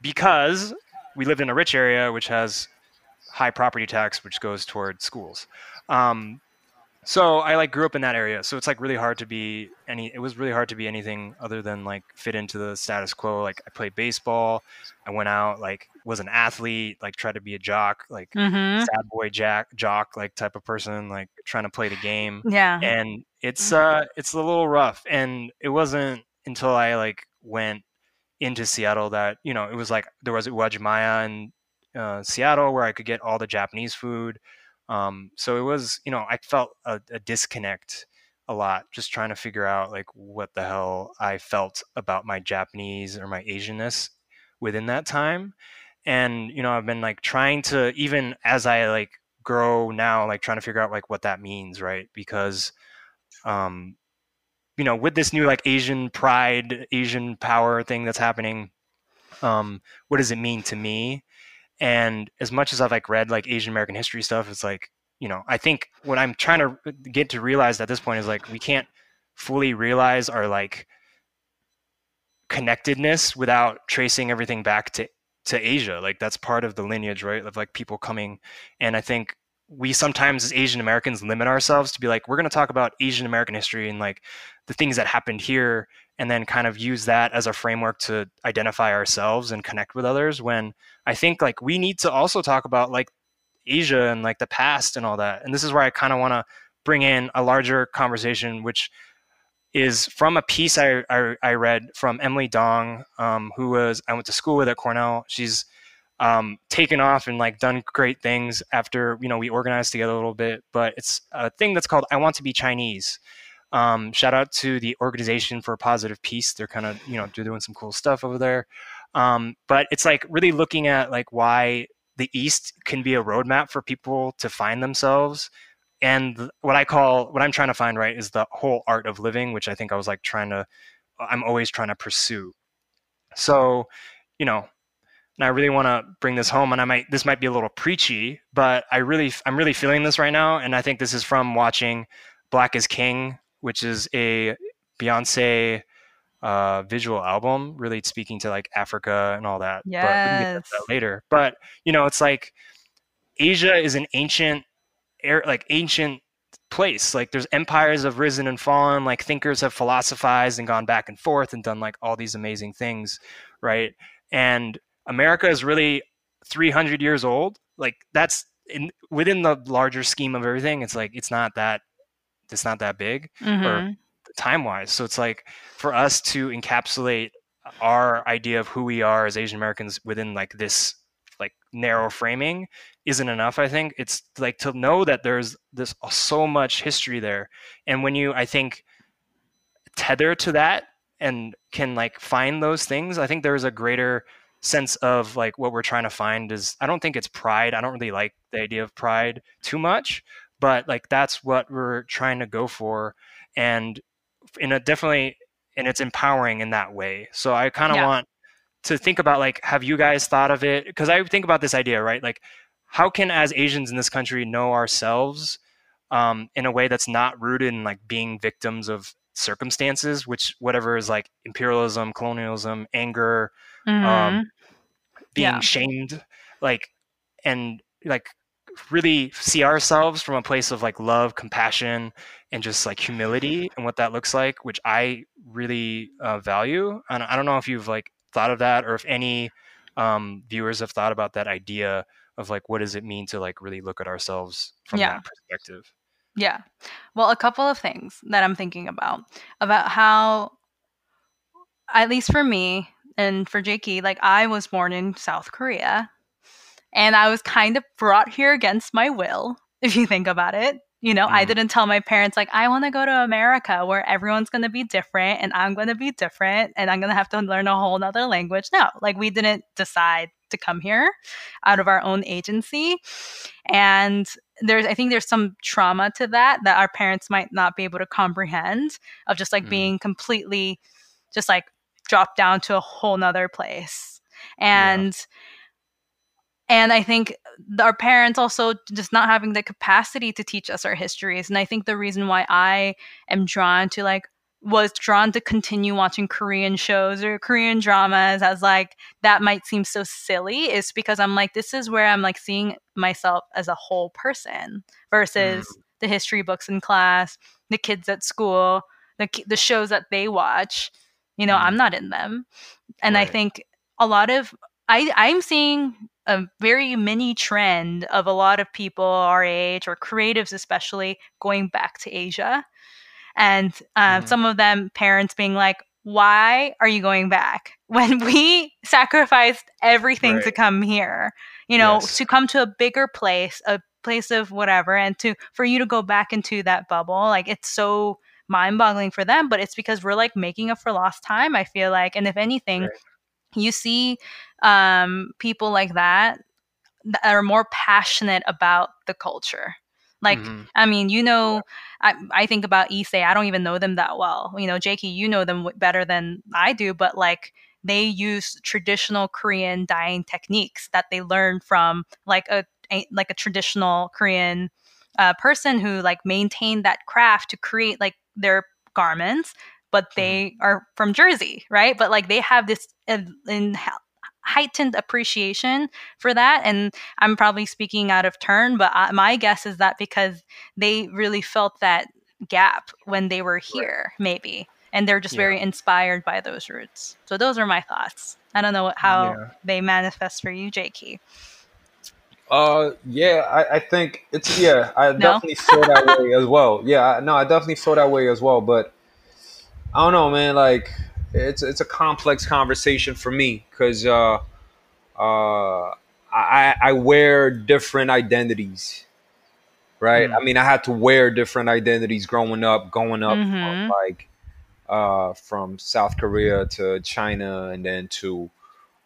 Speaker 5: because we lived in a rich area which has high property tax which goes toward schools um, so i like grew up in that area so it's like really hard to be any it was really hard to be anything other than like fit into the status quo like i played baseball i went out like was an athlete like tried to be a jock like
Speaker 6: Mhm.
Speaker 5: sad boy jack jock like type of person like trying to play the game
Speaker 6: Yeah.
Speaker 5: and it's uh it's a little rough and it wasn't until i like went into seattle that you know it was like there was uwajimaya in uh, seattle where i could get all the japanese food um, so it was you know i felt a, a disconnect a lot just trying to figure out like what the hell i felt about my japanese or my asianness within that time and you know i've been like trying to even as i like grow now like trying to figure out like what that means right? Because um you know with this new like asian pride asian power thing that's happening um what does it mean to me? And as much as i've like read like asian american history stuff it's like you know i think what i'm trying to get to realize at this point is like we can't fully realize our like connectedness without tracing everything back to to asia like that's part of the lineage right of like people coming and i think we sometimes as asian americans limit ourselves to be like we're going to talk about asian american history and like the things that happened here and then kind of use that as a framework to identify ourselves and connect with others when i think like we need to also talk about like asia and like the past and all that and this is where i kind of want to bring in a larger conversation which is from a piece I, I, I read from Emily Dong, um, who was I went to school with at Cornell. She's um, taken off and like done great things after you know we organized together a little bit. But it's a thing that's called "I Want to Be Chinese." Um, shout out to the Organization for Positive Peace. They're kind of you know they're doing some cool stuff over there. Um, but it's like really looking at like why the East can be a roadmap for people to find themselves and what I call what I'm trying to find right is the whole art of living, which I think I was like trying to I'm always trying to pursue. So, you know, and I really want to bring this home and I might this might be a little preachy, but I really I'm really feeling this right now and I think this is from watching Black is King, which is a Beyonce uh, visual album, really speaking to like Africa and all that. But we can get
Speaker 6: Yes.
Speaker 5: that later. But you know, it's like Asia is an ancient, air like ancient place. Like there's empires have risen and fallen. Like thinkers have philosophized and gone back and forth and done like all these amazing things, right? And America is really 300 years old. Like that's in within the larger scheme of everything. It's like it's not that it's not that big
Speaker 6: Mhm.
Speaker 5: time wise. So it's like for us to encapsulate our idea of who we are as Asian Americans within like this like narrow framing isn't enough. I think it's like to know that there's this uh, so much history there, and when you I think tether to that and can like find those things, I think there's a greater sense of like what we're trying to find is I don't think it's pride. I don't really like the idea of pride too much, but like that's what we're trying to go for and in a definitely and it's empowering in that way. So I kind of
Speaker 6: Yeah.
Speaker 5: want to think about like have you guys thought of it because I think about this idea, right? Like how can as Asians in this country know ourselves um, in a way that's not rooted in like being victims of circumstances, which whatever is like imperialism, colonialism, anger,
Speaker 6: Mhm.
Speaker 5: um, being
Speaker 6: Yeah.
Speaker 5: shamed, like, and like really see ourselves from a place of like love, compassion, and just like humility and what that looks like, which I really uh, value. And I don't know if you've like thought of that or if any um, viewers have thought about that idea of like what does it mean to like really look at ourselves from
Speaker 6: Yeah.
Speaker 5: that perspective.
Speaker 6: Yeah. Well, a couple of things that I'm thinking about about how at least for me and for Jakey, like I was born in South Korea and I was kind of brought here against my will, if you think about it. You know, I
Speaker 5: Mhm.
Speaker 6: didn't tell my parents like I want to go to America where everyone's going to be different and I'm going to be different and I'm going to have to learn a whole nother language. No, like we didn't decide to come here out of our own agency. And there's I think there's some trauma to that that our parents might not be able to comprehend of just like
Speaker 5: Mm.
Speaker 6: being completely just like dropped down to a whole nother place. And and I think our parents also just not having the capacity to teach us our histories. And I think the reason why I am drawn to like was drawn to continue watching Korean shows or Korean dramas as like that might seem so silly is because I'm like this is where I'm like seeing myself as a whole person versus the history books in class, the kids at school, the the shows that they watch. You know,
Speaker 5: Mm.
Speaker 6: I'm not in them. And I think a lot of I I'm seeing a very mini trend of a lot of people our age or creatives especially going back to Asia. And um,
Speaker 5: Mhm.
Speaker 6: some of them parents being like, why are you going back when we sacrificed everything to come here? You know,
Speaker 5: Yes.
Speaker 6: to come to a bigger place, a place of whatever, and to for you to go back into that bubble, like it's so mind-boggling for them. But it's because we're like making up for lost time. I feel like, and if anything,
Speaker 5: Right.
Speaker 6: You see um, people like that that are more passionate about the culture. Like,
Speaker 5: Mhm.
Speaker 6: I mean, you know, I, I think about Issei. I don't even know them that well. You know, Jakey, you know them w- better than I do, but like they use traditional Korean dyeing techniques that they learn from like a, a like a traditional Korean uh, person who like maintained that craft to create like their garments, but they are from Jersey, right? But like they have this in heightened appreciation for that and i'm probably speaking out of turn but I, my guess is that because they really felt that gap when they were here maybe and they're just
Speaker 5: Yeah.
Speaker 6: very inspired by those roots so those are my thoughts i don't know how
Speaker 5: Yeah.
Speaker 6: they manifest for you jakey
Speaker 4: Uh, yeah, I, I think it's yeah. I
Speaker 6: No?
Speaker 4: definitely feel that way as well. Yeah, I, no, I definitely feel that way as well. But I don't know, man. Like it's it's a complex conversation for me because uh, uh, I I wear different identities, right?
Speaker 5: Mm.
Speaker 4: I mean, I had to wear different identities growing up, going up
Speaker 6: Mhm.
Speaker 4: from like uh, from South Korea to China, and then to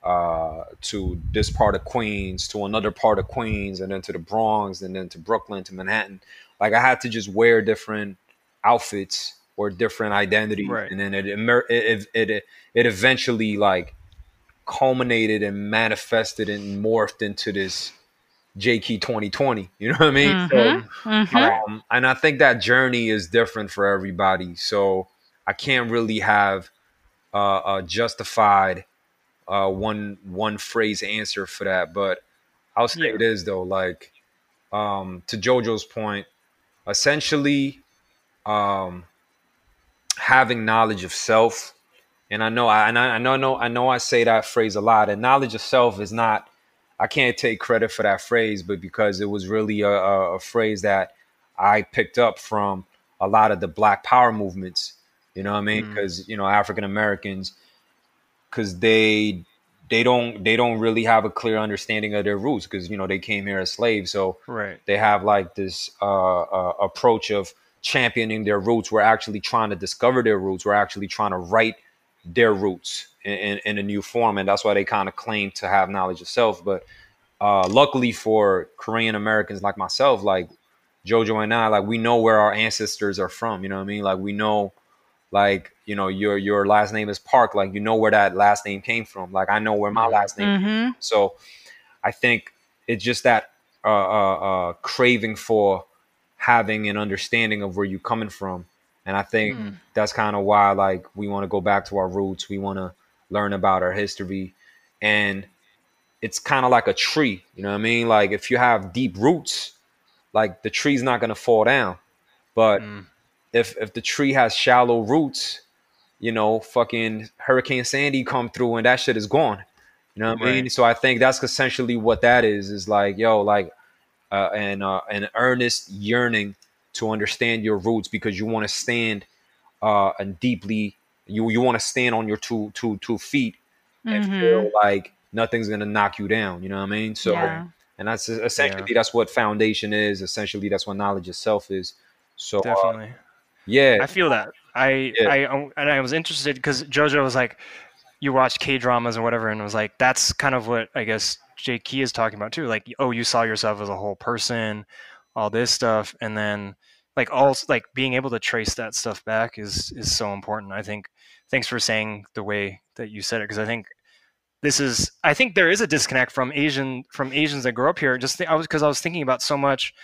Speaker 4: uh, to this part of Queens, to another part of Queens, and then to the Bronx, and then to Brooklyn, to Manhattan. Like I had to just wear different outfits or different identities,
Speaker 5: Right.
Speaker 4: and then it, emer- it it it it eventually like culminated and manifested and morphed into this J Key 2020. You know what I mean?
Speaker 6: Mhm.
Speaker 4: So,
Speaker 6: Mhm.
Speaker 4: um, and I think that journey is different for everybody. So I can't really have uh, a justified uh, one one phrase answer for that. But I'll say
Speaker 5: Yeah.
Speaker 4: it is though. Like um, to JoJo's point, essentially um, having knowledge of self. And I know, I, and I, I know, I know, I know, I say that phrase a lot. And knowledge of self is not. I can't take credit for that phrase, but because it was really a, a, a phrase that I picked up from a lot of the Black Power movements. You know what I mean?
Speaker 5: Mm.
Speaker 4: Because you know African Americans, because they they don't they don't really have a clear understanding of their roots because you know they came here as slaves. So
Speaker 5: Right.
Speaker 4: they have like this uh, uh, approach of championing their roots. We're actually trying to discover their roots. We're actually trying to write their roots in, in, in a new form, and that's why they kind of claim to have knowledge of self. But uh, luckily for Korean Americans like myself, like Jojo and I, like we know where our ancestors are from. You know what I mean? Like we know, like you know, your your last name is Park. Like you know where that last name came from. Like I know where my last name
Speaker 6: Mhm.
Speaker 4: so I think it's just that uh, uh, uh, craving for having an understanding of where you're coming from. And I think
Speaker 5: Mm.
Speaker 4: that's kind of why like we want to go back to our roots. We want to learn about our history. And it's kind of like a tree, you know what I mean? Like if you have deep roots, like the tree's not going to fall down. But
Speaker 5: Mm.
Speaker 4: if if the tree has shallow roots, you know, fucking Hurricane Sandy come through and that shit is gone. You know what I mean? So I think that's essentially what that is. Is like, yo, like, uh, an uh, an earnest yearning to understand your roots because you want to stand uh, and deeply. You you want to stand on your two two two feet and
Speaker 6: Mhm.
Speaker 4: feel like nothing's gonna knock you down. You know what I mean? So
Speaker 6: Yeah.
Speaker 4: and that's essentially that's what foundation is. Essentially, that's what knowledge itself is. So uh,
Speaker 5: Definitely.
Speaker 4: yeah,
Speaker 5: I feel that. I
Speaker 4: Yeah.
Speaker 5: I and I was interested because JoJo was like, you watch K dramas or whatever, and was like that's kind of what I guess Jay Key is talking about too. Like, oh, you saw yourself as a whole person, all this stuff, and then like all like being able to trace that stuff back is is so important. I think. Thanks for saying the way that you said it because I think this is I think there is a disconnect from Asian from Asians that grow up here. Just th- I was because I was thinking about so much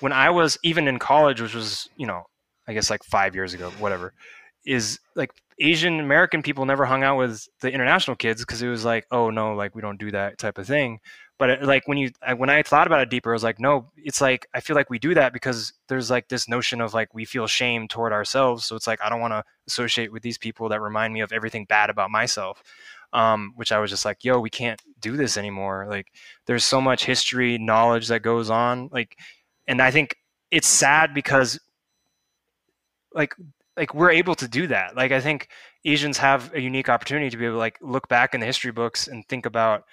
Speaker 5: when I was even in college, which was you know I guess like five years ago, whatever, is like Asian American people never hung out with the international kids because it was like, oh no, like we don't do that type of thing. But it, like when you when I thought about it deeper, I was like, no, it's like I feel like we do that because there's like this notion of like we feel shame toward ourselves. So it's like I don't want to associate with these people that remind me of everything bad about myself. Um, which I was just like, yo, we can't do this anymore. Like there's so much history, knowledge that goes on. Like, and I think it's sad because like like we're able to do that like i think asians have a unique opportunity to be able to like look back in the history books and think about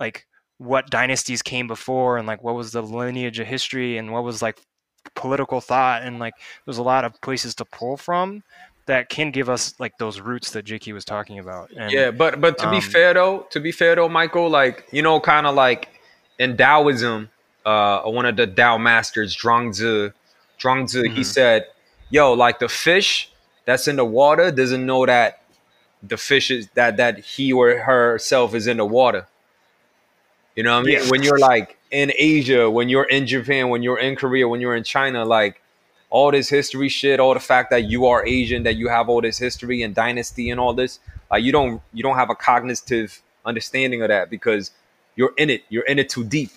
Speaker 5: like what dynasties came before and like what was the lineage of history and what was like political thought and like there's a lot of places to pull from that can give us like those roots that Jakey was talking about and
Speaker 4: yeah, but but to be
Speaker 5: um,
Speaker 4: fair though, to be fair though, Michael, like you know, kind of like in Taoism, uh, one of the Tao masters, Zhuangzi, Zhuangzi, he
Speaker 5: Mhm.
Speaker 4: said, "Yo, like the fish that's in the water doesn't know that the fish is that that he or herself is in the water." You know what I mean?
Speaker 5: Yeah.
Speaker 4: When you're like in Asia, when you're in Japan, when you're in Korea, when you're in China, like all this history shit, all the fact that you are Asian, that you have all this history and dynasty and all this, like you don't you don't have a cognitive understanding of that because you're in it. You're in it too deep.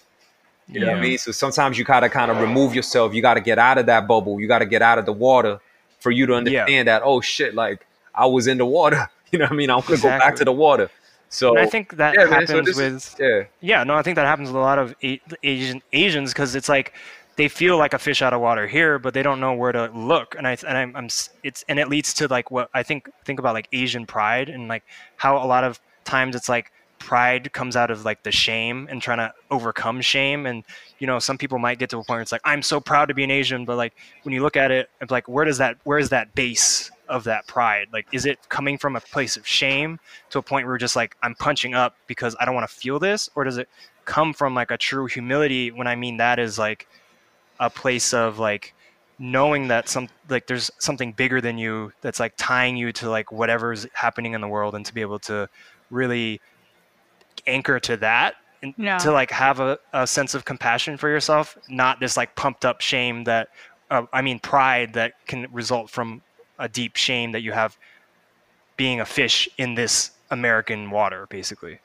Speaker 4: You know what I mean? So sometimes you gotta kind of remove yourself. You gotta get out of that bubble. You gotta get out of the water for you to understand that, oh shit, like I was in the water. You know what I mean? I want to go back to the water. So
Speaker 5: and I think that
Speaker 4: yeah, man.
Speaker 5: happens
Speaker 4: So this
Speaker 5: with
Speaker 4: is, yeah.
Speaker 5: Yeah, no, I think that happens with a lot of A- Asian Asians because it's like they feel like a fish out of water here, but they don't know where to look, and I and I'm, I'm it's and it leads to like what I think think about like Asian pride and like how a lot of times it's like pride comes out of like the shame and trying to overcome shame. And you know some people might get to a point where it's like i'm so proud to be an asian. But like when you look at it it's like where does that where is that base of that pride? Like is it coming from a place of shame to a point where just like i'm punching up because i don't want to feel this? Or does it come from like a true humility when i mean that is like a place of like knowing that some like there's something bigger than you that's like tying you to like whatever's happening in the world and to be able to really anchor to that and
Speaker 6: Yeah.
Speaker 5: to like have a, a sense of compassion for yourself not this like pumped up shame that uh, i mean pride that can result from a deep shame that you have being a fish in this american water basically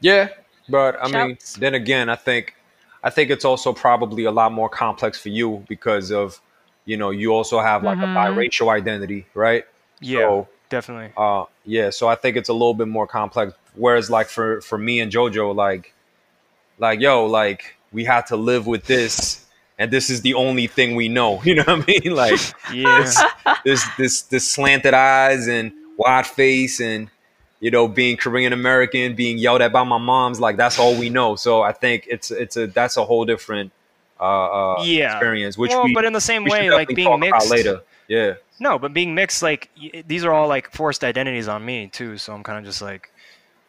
Speaker 4: Yeah, but I mean,
Speaker 6: Shouts.
Speaker 4: then again, I think, I think it's also probably a lot more complex for you because of, you know, you also have like
Speaker 6: Mhm.
Speaker 4: a biracial identity, right?
Speaker 5: yeah
Speaker 4: So,
Speaker 5: definitely
Speaker 4: uh, yeah, so I think it's a little bit more complex. Whereas, like for for me and JoJo, like, like yo, like we had to live with this, and this is the only thing we know. You know what I mean? Like
Speaker 5: yeah
Speaker 4: this this this slanted eyes and wide face and you know being Korean American, being yelled at by my mom's, like that's all we know. So I think it's it's a that's a whole different uh, uh
Speaker 5: Yeah.
Speaker 4: experience, which
Speaker 5: well,
Speaker 4: we,
Speaker 5: but in the same way like being mixed
Speaker 4: later. Yeah.
Speaker 5: No, but being mixed, like y- these are all like forced identities on me too. So I'm kind of just like,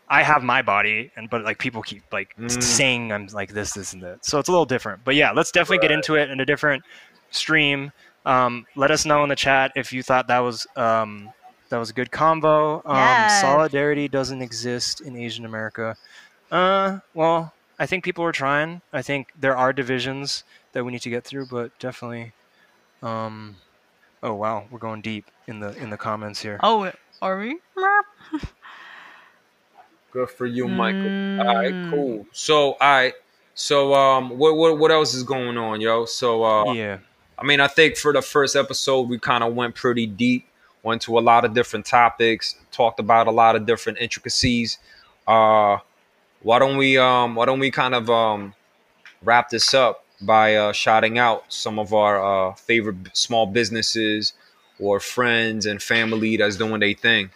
Speaker 5: I have my body, and but like people keep like
Speaker 4: Mm.
Speaker 5: saying I'm like this, this, and that. So it's a little different. But yeah, let's definitely get into it in a different stream. Um, let us know in the chat if you thought that was um, that was a good combo. Um,
Speaker 6: Yes.
Speaker 5: Solidarity doesn't exist in Asian America. Uh, well, I think people are trying. I think there are divisions that we need to get through, but definitely. Um, oh wow, we're going deep in the in the comments here.
Speaker 6: Oh, are we?
Speaker 4: Good for you, Michael.
Speaker 6: Mm.
Speaker 4: All right, cool. So, all right. So, um, what what what else is going on, yo? So, uh,
Speaker 5: yeah,
Speaker 4: I mean, I think for the first episode, we kind of went pretty deep, went to a lot of different topics, talked about a lot of different intricacies. Uh, why don't we um, why don't we kind of um, wrap this up by uh, shouting out some of our uh, favorite small businesses or friends and family that's doing their thing.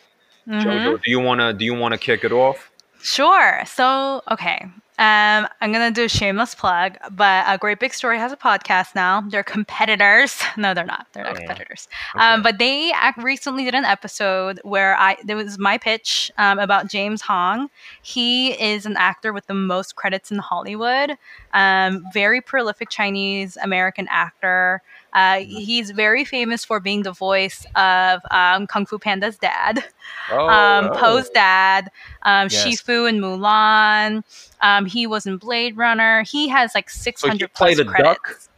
Speaker 6: Mhm.
Speaker 4: Jojo, do you wanna do you wanna kick it off?
Speaker 6: Sure. So, okay. Um, I'm gonna do a shameless plug, but a Great Big Story has a podcast now. They're competitors. No, they're not. They're not
Speaker 5: Oh,
Speaker 6: competitors. Um, but they recently did an episode where I there was my pitch um, about James Hong. He is an actor with the most credits in Hollywood. Um, very prolific Chinese American actor. Uh, he's very famous for being the voice of um, Kung Fu Panda's dad
Speaker 4: Oh,
Speaker 6: um, Po's dad, um,
Speaker 5: Yes.
Speaker 6: Shifu in Mulan. Um, he was in Blade Runner. He has like 600
Speaker 4: played
Speaker 6: plus
Speaker 4: a
Speaker 6: credits.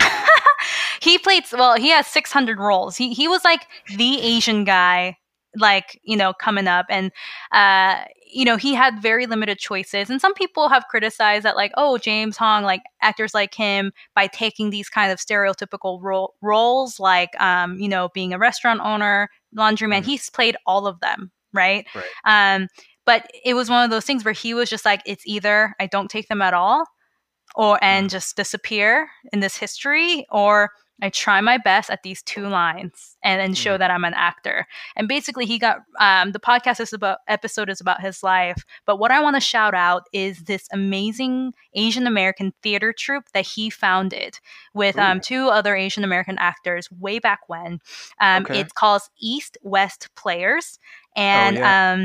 Speaker 4: duck?
Speaker 6: he played well. He has 600 roles. He he was like the Asian guy, like you know, coming up, and uh, you know, he had very limited choices. And some people have criticized that, like, oh, James Hong, like actors like him, by taking these kind of stereotypical ro- roles, like um, you know, being a restaurant owner, laundryman.
Speaker 5: Mhm.
Speaker 6: He's played all of them, right?
Speaker 5: Right.
Speaker 6: Um, but it was one of those things where he was just like, it's either I don't take them at all, or and just disappear in this history, or I try my best at these two lines and and show
Speaker 5: Mhm.
Speaker 6: that I'm an actor. And basically, he got um, the podcast is about episode is about his life. But what I want to shout out is this amazing Asian American theater troupe that he founded with um, two other Asian American actors way back when. Um,
Speaker 5: Okay.
Speaker 6: It's called East West Players, and
Speaker 5: yeah.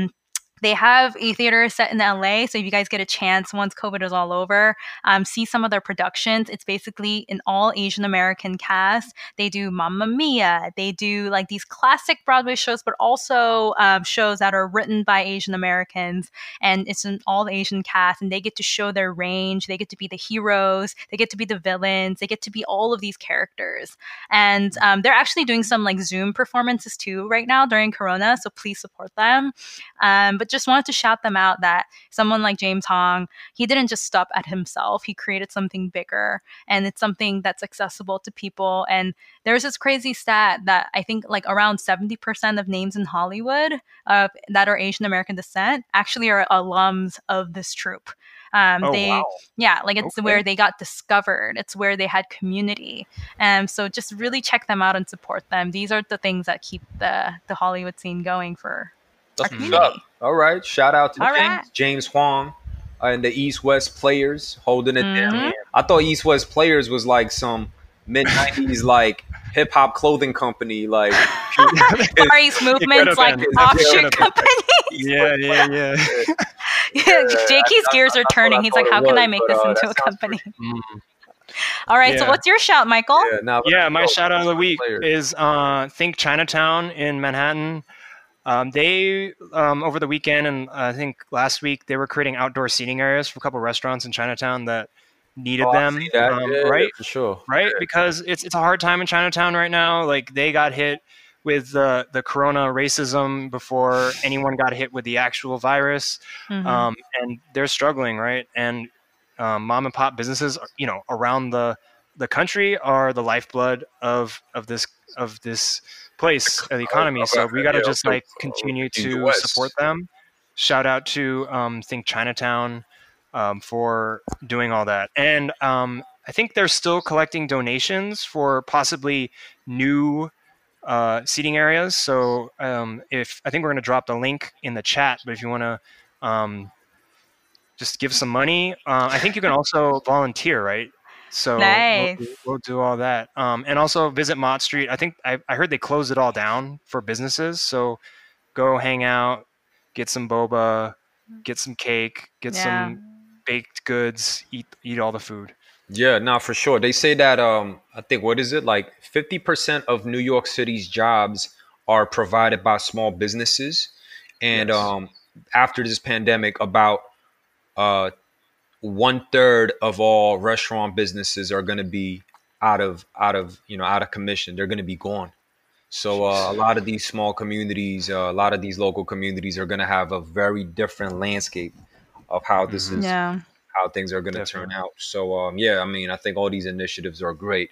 Speaker 6: They have a theater set in LA. So if you guys get a chance once COVID is all over, um, see some of their productions. It's basically an all Asian American cast. They do Mamma Mia. They do like these classic Broadway shows, but also um, shows that are written by Asian Americans. And it's an all Asian cast, and they get to show their range. They get to be the heroes. They get to be the villains. They get to be all of these characters. And um, they're actually doing some like Zoom performances too right now during Corona. So please support them. Um, but just wanted to shout them out that someone like James Hong, he didn't just stop at himself. He created something bigger and it's something that's accessible to people. And there's this crazy stat that I think like around 70% of names in Hollywood uh, that are Asian American descent actually are alums of this troupe. Um,
Speaker 5: Oh,
Speaker 6: they,
Speaker 5: wow.
Speaker 6: yeah, like it's
Speaker 5: Okay.
Speaker 6: where they got discovered. It's where they had community. Um, so just really check them out and support them. These are the things that keep the the Hollywood scene going for our
Speaker 4: That's what's
Speaker 6: community.
Speaker 4: up. All right. Shout out to
Speaker 6: All
Speaker 4: James,
Speaker 6: right.
Speaker 4: James Huang uh, and the East West players holding it
Speaker 6: Mhm.
Speaker 4: down. I thought East West players was like some mid 90s like hip hop clothing company. Like,
Speaker 6: Far East movements, like
Speaker 5: been. It
Speaker 6: offshoot company.
Speaker 5: yeah, yeah, yeah.
Speaker 6: yeah, Jakey's gears are turning. He's like, how can I make this
Speaker 4: uh,
Speaker 6: into a company?
Speaker 5: Mm.
Speaker 6: All right. So what's your shout, Michael?
Speaker 4: Yeah, now
Speaker 5: yeah, my
Speaker 4: oh,
Speaker 5: shout out of the week
Speaker 4: players.
Speaker 5: is uh, Think Chinatown in Manhattan. Um, they um, over the weekend and I think last week they were creating outdoor seating areas for a couple restaurants in Chinatown that needed
Speaker 4: Oh,
Speaker 5: them,
Speaker 4: that.
Speaker 5: um,
Speaker 4: Yeah,
Speaker 5: right?
Speaker 4: for sure.
Speaker 5: Right, because it's it's a hard time in Chinatown right now. Like they got hit with the the corona racism before anyone got hit with the actual virus
Speaker 6: Mhm.
Speaker 5: um, and they're struggling, right? And um, mom and pop businesses, you know, around the the country are the lifeblood of of this of this place, of the economy. So we got to just like continue to support them. Shout out to um, Think Chinatown um, for doing all that, and um, I think they're still collecting donations for possibly new uh, seating areas. So um, if I think we're going to drop the link in the chat, but if you want to um, just give some money, uh, I think you can also volunteer, right? So we'll-
Speaker 6: Nice.
Speaker 5: we'll, we'll do all that, um, and also visit Mott Street. I think I, I heard they closed it all down for businesses. So go hang out, get some boba, get some cake, get
Speaker 6: Yeah.
Speaker 5: some baked goods, eat eat all the food.
Speaker 4: Yeah, no, for sure. They say that um I think what is it? Like 50% of New York City's jobs are provided by small businesses. And
Speaker 5: Yes.
Speaker 4: um after this pandemic about uh one third of all restaurant businesses are gonna be out of out of you know out of commission. They're gonna be gone. So uh, a lot of these small communities, uh, a lot of these local communities are gonna have a very different landscape of how this is
Speaker 6: yeah.
Speaker 4: how things are going to turn out. So um, yeah, I mean, I think all these initiatives are great.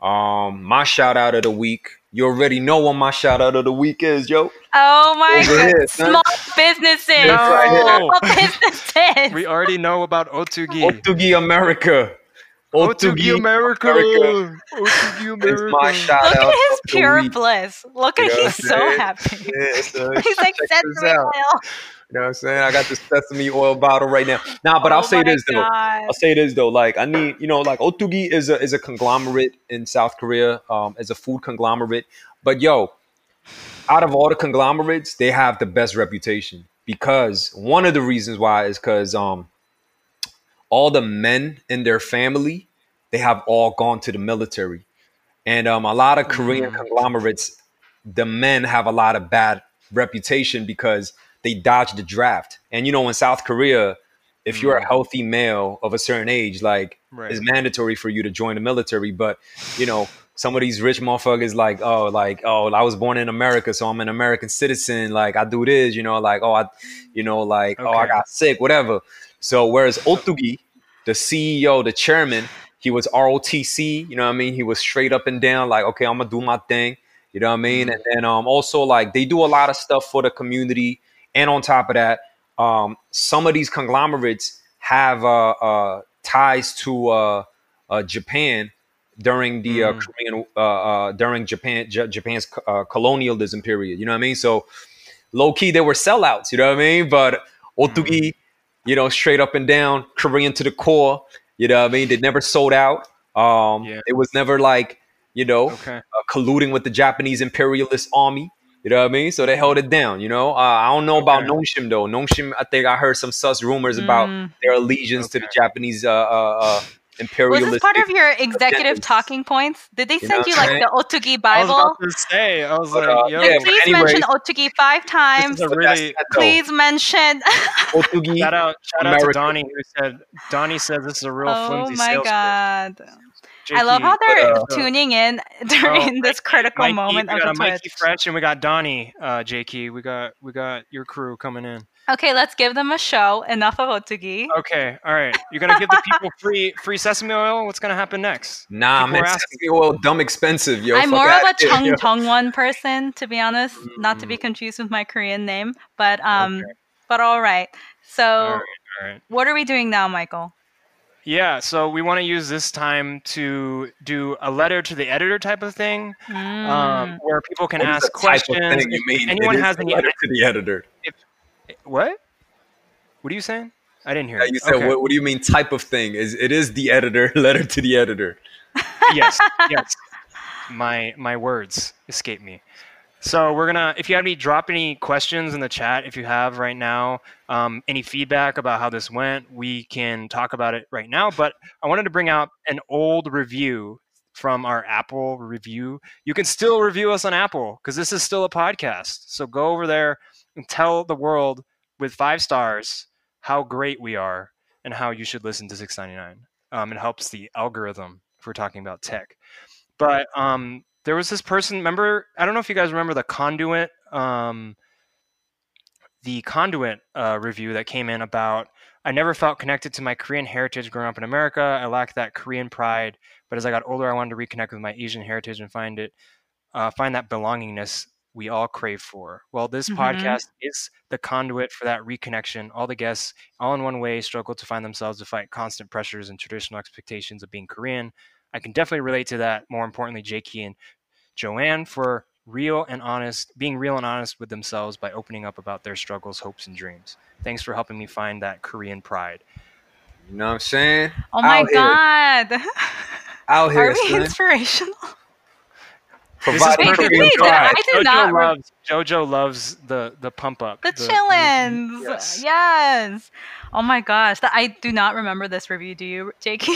Speaker 4: Um, my shout out of the week. You already know what my shout out of the week is, yo.
Speaker 6: Oh my
Speaker 4: Over
Speaker 6: god. Small businesses.
Speaker 4: That's right here.
Speaker 6: Small businesses.
Speaker 5: We already know about Ottogi.
Speaker 4: Ottogi America.
Speaker 5: Ottogi America.
Speaker 4: America.
Speaker 5: Ottogi
Speaker 4: It's my shout
Speaker 6: Look
Speaker 4: out.
Speaker 6: at his pure bliss. Look at
Speaker 4: You know
Speaker 6: he's so happy.
Speaker 4: Yeah, uh, so
Speaker 6: He's like
Speaker 4: check this
Speaker 6: sesame
Speaker 4: out.
Speaker 6: oil.
Speaker 4: You know what I'm saying? I got this sesame oil bottle right now. Nah, but
Speaker 6: Oh
Speaker 4: I'll say this though. I'll say this though. Like I need, you know, like Ottogi is a is a conglomerate in South Korea, um, as a food conglomerate. But yo, out of all the conglomerates, they have the best reputation because one of the reasons why is because um, all the men in their family they have all gone to the military, and um, a lot of Korean conglomerates, the men have a lot of bad reputation because they dodged the draft. And you know, in South Korea, if you're a healthy male of a certain age, like
Speaker 5: Right.
Speaker 4: it's mandatory for you to join the military. But you know, some of these rich motherfuckers, like, oh, like, oh, I was born in America, so I'm an American citizen. Like, I do this, you know, like, oh, I, you know, like, oh, I got sick, whatever. So, whereas Ottogi, the CEO, the chairman, he was ROTC, you know what I mean? He was straight up and down, like, okay, I'm gonna do my thing, you know what I mean? And then um, also, like, they do a lot of stuff for the community. And on top of that, um, some of these conglomerates have uh, uh, ties to uh, uh, Japan during the uh, Korean uh, uh, during Japan J- Japan's uh, colonialism period. You know what I mean? So low key they were sellouts. You know what I mean? But Ottogi, you know, straight up and down Korean to the core. You know what I mean? They never sold out. Um,
Speaker 5: Yeah.
Speaker 4: It was never like you know
Speaker 5: Okay.
Speaker 4: uh, colluding with the Japanese imperialist army. You know what I mean? So they held it down. You know, uh, I don't know about
Speaker 5: Okay.
Speaker 4: Nongshim though. Nongshim, I think I heard some sus rumors about
Speaker 6: Mm.
Speaker 4: their allegiance to the Japanese uh, uh, uh,
Speaker 6: Was this part of your executive
Speaker 4: agendas.
Speaker 6: talking points? Did they
Speaker 4: You
Speaker 6: send
Speaker 4: know
Speaker 6: you like the Ottogi
Speaker 5: I was
Speaker 6: Bible?
Speaker 5: about to say. I was
Speaker 4: But,
Speaker 5: like,
Speaker 4: uh,
Speaker 5: yo,
Speaker 4: yeah,
Speaker 6: please
Speaker 4: anyways-
Speaker 6: mention Ottogi five
Speaker 5: this
Speaker 6: times.
Speaker 5: is a really.
Speaker 6: Please mention.
Speaker 4: Ottogi.
Speaker 5: shout out. Shout out to Donnie who said. Donnie said this is a real
Speaker 6: oh
Speaker 5: flimsy
Speaker 6: my
Speaker 5: sales pitch.
Speaker 6: God. I love how they're
Speaker 4: uh,
Speaker 6: tuning in during this critical
Speaker 5: Mikey,
Speaker 6: moment
Speaker 5: we
Speaker 6: of
Speaker 5: got
Speaker 6: the
Speaker 5: a Mikey
Speaker 6: Twitch.
Speaker 5: Fresh and we got Donnie, uh, JK. We got we got your crew coming in.
Speaker 6: Okay, let's give them a show. Enough of Ottogi.
Speaker 5: Okay, all right. You're gonna give the people free free sesame oil. What's gonna happen next?
Speaker 4: Nah,
Speaker 5: People
Speaker 4: man,
Speaker 5: asking.
Speaker 4: sesame oil dumb expensive, yo.
Speaker 6: I'm more of a Chung
Speaker 4: yo.
Speaker 6: Chung one person, to be honest. Not to be confused with my Korean name, but um,
Speaker 5: Okay.
Speaker 6: but all right. So,
Speaker 5: All right, all right.
Speaker 6: what are we doing now, Michael?
Speaker 5: Yeah, so we want to use this time to do a letter to the editor type of thing, um,
Speaker 6: Mm.
Speaker 5: where people can
Speaker 4: What is
Speaker 5: ask
Speaker 4: the type of
Speaker 5: questions.
Speaker 4: thing you mean?
Speaker 5: anyone
Speaker 4: It is
Speaker 5: has
Speaker 4: a
Speaker 5: any
Speaker 4: letter to the editor.
Speaker 5: what? What are you saying? I didn't hear.
Speaker 4: Yeah,
Speaker 5: you.
Speaker 4: you said,
Speaker 5: Okay.
Speaker 4: what, what do you mean type of thing? Is it is the editor letter to the editor?
Speaker 5: yes, yes. My my words escape me. So we're gonna, if you have any, drop any questions in the chat. If you have right now, um, any feedback about how this went, we can talk about it right now. But I wanted to bring out an old review from our Apple review. You can still review us on Apple because this is still a podcast. So go over there and tell the world with five stars how great we are and how you should listen to 699. Um, it helps the algorithm if we're talking about tech. But um, there was this person. Remember, I don't know if you guys remember the conduit, um, the conduit uh, review that came in about. I never felt connected to my Korean heritage growing up in America. I lacked that Korean pride, but as I got older, I wanted to reconnect with my Asian heritage and find it, uh, find that belongingness we all crave for. Well, this
Speaker 6: Mhm.
Speaker 5: podcast is the conduit for that reconnection. All the guests, all in one way, struggle to find themselves to fight constant pressures and traditional expectations of being Korean. I can definitely relate to that. More importantly, Jakey and Joanne for real and honest, being real and honest with themselves by opening up about their struggles, hopes, and dreams. Thanks for helping me find that Korean pride.
Speaker 4: You know what I'm saying?
Speaker 6: Oh my
Speaker 4: Out here.
Speaker 6: god.
Speaker 4: Out here,
Speaker 6: Are we
Speaker 4: son.
Speaker 6: inspirational?
Speaker 5: This is
Speaker 4: Providing
Speaker 6: Wait, did
Speaker 4: Korean pride.
Speaker 6: I did
Speaker 5: Jojo
Speaker 6: not
Speaker 5: loves Jojo loves the the pump up.
Speaker 6: The,
Speaker 5: the-
Speaker 6: chillins.
Speaker 5: yes.
Speaker 6: Yes. Oh my gosh. That I do not remember this review. Do you, Jakey?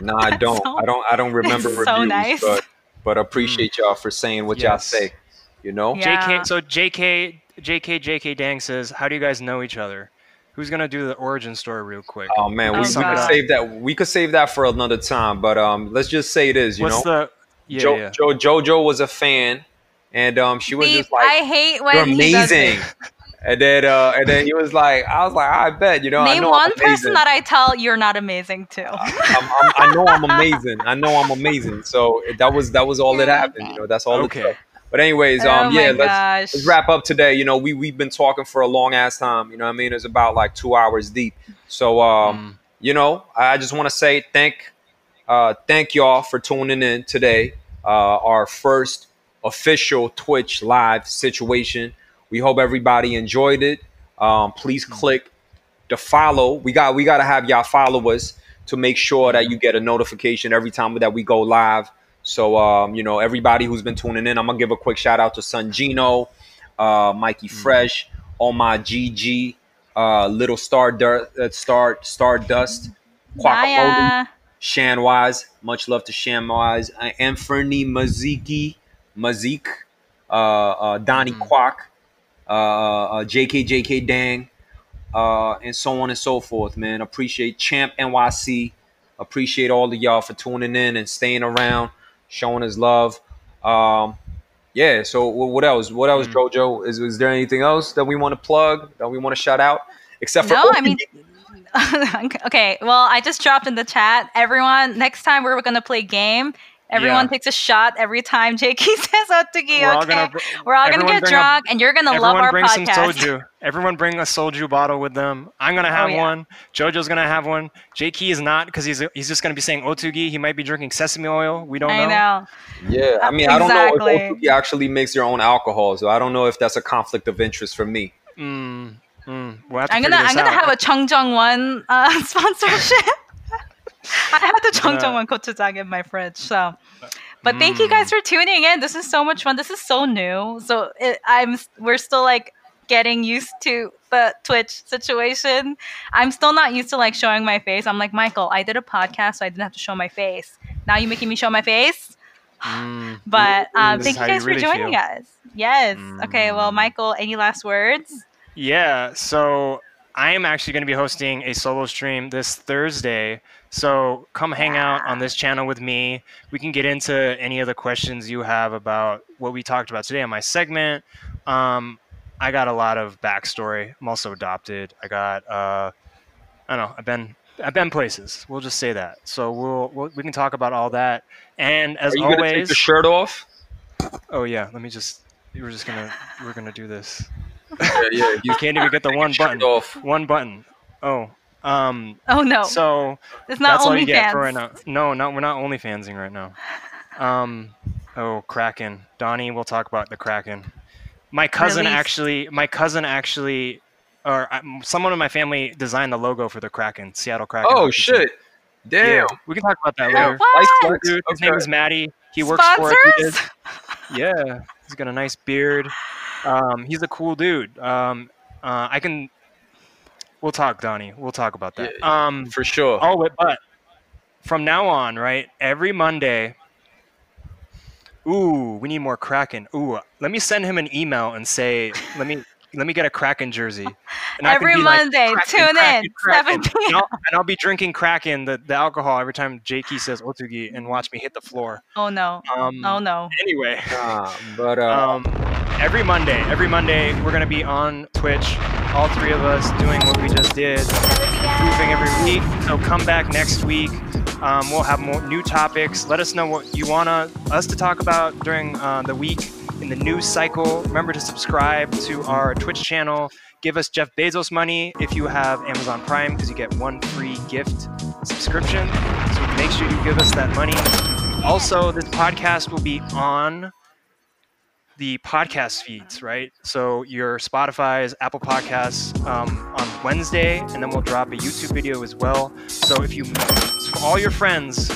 Speaker 4: No, I don't.
Speaker 6: so-
Speaker 4: I don't. I don't remember
Speaker 6: that's
Speaker 4: reviews,
Speaker 6: so nice.
Speaker 4: but but appreciate y'all for saying what y'all say. You know?
Speaker 6: Yeah.
Speaker 5: JK. So JK JK JK Dang says, "How do you guys know each other?" Who's gonna do the origin story real quick?
Speaker 4: Oh man, we,
Speaker 6: Oh,
Speaker 4: we could save that. We could save that for another time. But um, let's just say it is. You
Speaker 5: What's
Speaker 4: know,
Speaker 5: the yeah,
Speaker 4: jo-
Speaker 5: yeah.
Speaker 4: Jo- JoJo was a fan, and um, she was
Speaker 6: See,
Speaker 4: just like,
Speaker 6: I hate when
Speaker 4: "You're
Speaker 6: he does
Speaker 4: amazing."
Speaker 6: it.
Speaker 4: And then uh, and then he was like, I was like, I bet. You know, I
Speaker 6: Name
Speaker 4: know
Speaker 6: one
Speaker 4: I'm
Speaker 6: person that I tell you're not amazing to.
Speaker 4: I'm, I'm, I know I'm amazing. I know I'm amazing. So that was that was all that happened. You know, that's all.
Speaker 5: Okay.
Speaker 4: But anyways,
Speaker 6: oh
Speaker 4: um,
Speaker 6: my
Speaker 4: yeah, let's let's wrap up today. You know, we we've been talking for a long ass time. You know, what I mean, it's about like two hours deep. So, um,
Speaker 5: Mm.
Speaker 4: you know, I just want to say thank, uh, thank y'all for tuning in today. Uh, our first official Twitch live situation. We hope everybody enjoyed it. Um, please click the follow. We got we got to have y'all follow us to make sure that you get a notification every time that we go live. So um, you know everybody who's been tuning in, I'm gonna give a quick shout out to Sun Gino, uh, Mikey Fresh, on my GG, uh, Little Star uh, Star Stardust, Quackamole,
Speaker 6: Naya.
Speaker 4: Shanwise. Much love to Shanwise, uh, Anferny Maziki, Mazik, uh, uh, Donnie
Speaker 5: Mm.
Speaker 4: Quack, uh, uh, JK JK Dang, uh, and so on and so forth. Man, appreciate Champ NYC. Appreciate all of y'all for tuning in and staying around, showing us love. Um, yeah. So wh- what else? What else,
Speaker 5: Mm.
Speaker 4: JoJo? Is is there anything else that we want to plug? That we want to shout out? Except for
Speaker 6: No, I mean, okay. Well, I just dropped in the chat. Everyone, next time we're gonna play game. Everyone
Speaker 5: Yeah.
Speaker 6: takes a shot every time Jakey says Ottogi.
Speaker 5: We're all
Speaker 6: Okay,
Speaker 5: gonna
Speaker 6: we're all gonna get
Speaker 5: bring a-
Speaker 6: drunk, and you're gonna love
Speaker 5: Everyone
Speaker 6: our
Speaker 5: bring
Speaker 6: podcast.
Speaker 5: some soju. Everyone bring a soju bottle with them. I'm gonna have
Speaker 6: Oh, yeah.
Speaker 5: one. Jojo's gonna have one. JK is not because he's he's just gonna be saying Ottogi. He might be drinking sesame oil. We don't
Speaker 6: I know.
Speaker 4: Yeah, I mean, I don't know if Ottogi actually makes their own alcohol, so I don't know if that's a conflict of interest for me.
Speaker 5: Mm, mm. We'll have to
Speaker 6: I'm gonna
Speaker 5: figure
Speaker 6: I'm
Speaker 5: this
Speaker 6: gonna have a Chung Jung One uh, sponsorship. I have the
Speaker 5: gonna-
Speaker 6: Chung Jung One gochujang in my fridge. So, but thank you guys for tuning in. This is so much fun. This is so new. So it, I'm we're still like getting used to the Twitch situation. I'm still not used to like showing my face. I'm like Michael. I did a podcast, so I didn't have to show my face. Now you're making me show my face.
Speaker 5: Mm.
Speaker 6: But um, thank you guys
Speaker 5: really
Speaker 6: for joining
Speaker 5: feel.
Speaker 6: us. Yes. Okay. Well,
Speaker 5: Mm.
Speaker 6: Michael, any last words?
Speaker 5: Yeah, so I am actually going to be hosting a solo stream this Thursday. So come hang out on this channel with me. We can get into any of the questions you have about what we talked about today on my segment. Um, I got a lot of backstory. I'm also adopted. I got, uh, I don't know, I've been. I've been places. We'll just say that. So we'll, we'll we can talk about all that. And as
Speaker 4: Are you gonna take
Speaker 5: always,
Speaker 4: the shirt off?
Speaker 5: oh yeah, let me just. We're just gonna we're gonna do this.
Speaker 4: Yeah, yeah.
Speaker 5: You can't even get the one button.
Speaker 4: off.
Speaker 5: One button. Oh. Um.
Speaker 6: Oh no,
Speaker 5: So
Speaker 6: it's not
Speaker 5: that's all
Speaker 6: only
Speaker 5: you get
Speaker 6: fans.
Speaker 5: for right now. No, no, we're not only fansing right now. Um. Oh, Kraken. Donnie, we'll talk about the Kraken. My cousin
Speaker 6: Release.
Speaker 5: actually. My cousin actually. Or um, someone in my family designed the logo for the Kraken, Seattle Kraken.
Speaker 4: Oh
Speaker 5: hockey team.
Speaker 4: shit! Damn.
Speaker 5: Yeah, we can talk about that
Speaker 4: Damn.
Speaker 5: later.
Speaker 6: What?
Speaker 4: Ice
Speaker 5: Cool
Speaker 4: flex.
Speaker 5: dude. His name is Maddie. He works for
Speaker 6: Sponsors?
Speaker 5: Yeah. He's got a nice beard. Um, he's a cool dude. Um, uh, I can. We'll talk, Donnie. We'll talk about that. Um,
Speaker 4: For sure.
Speaker 5: Oh, wait, but from now on, right? Every Monday. Ooh, we need more Kraken. Ooh, let me send him an email and say, let me let me get a Kraken jersey. And I can
Speaker 6: Every
Speaker 5: be like,
Speaker 6: Monday,
Speaker 5: "Kraken,
Speaker 6: tune
Speaker 5: Kraken,
Speaker 6: in,
Speaker 5: Kraken."
Speaker 6: 7
Speaker 5: And I'll, and I'll be drinking Kraken, the, the alcohol, every time Jakey says Ottogi, and watch me hit the floor.
Speaker 6: Oh no.
Speaker 5: Um,
Speaker 6: Oh no.
Speaker 5: Anyway,
Speaker 4: Nah, but uh,
Speaker 5: um, every Monday, every Monday, we're gonna be on Twitch, all three of us doing what we just did, moving every week. So come back next week. Um, we'll have more new topics. Let us know what you want us to talk about during uh, the week in the news cycle. Remember to subscribe to our Twitch channel. Give us Jeff Bezos money if you have Amazon Prime because you get one free gift subscription. So make sure you give us that money. Also, this podcast will be on the podcast feeds, right? So your Spotify's, Apple Podcasts um, on Wednesday, and then we'll drop a YouTube video as well. So if you, for all your friends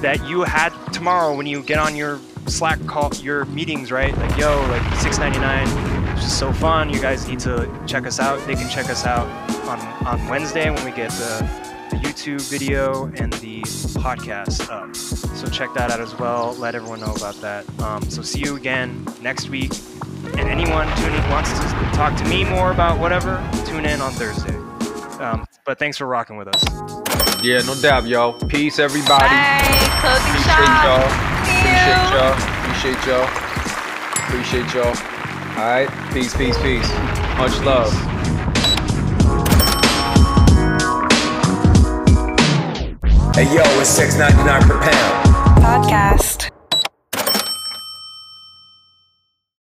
Speaker 5: that you had tomorrow when you get on your Slack call, your meetings, right? Like, yo, like 6.99, it's just so fun. You guys need to check us out. They can check us out on on Wednesday when we get the, the YouTube video and the podcast up. So check that out as well. Let everyone know about that. Um, so see you again next week. And anyone tuning wants to talk to me more about whatever, tune in on Thursday. Um, but thanks for rocking with us.
Speaker 4: yeah, no doubt, y'all. Peace, everybody.
Speaker 6: Bye. Closing
Speaker 4: Appreciate
Speaker 6: shot.
Speaker 4: y'all.
Speaker 6: See
Speaker 4: Appreciate
Speaker 6: you.
Speaker 4: y'all. Appreciate y'all. Appreciate y'all. All right. Peace, peace, peace. Much love.
Speaker 3: Hey yo, it's six ninety nine per pound.
Speaker 2: Podcast.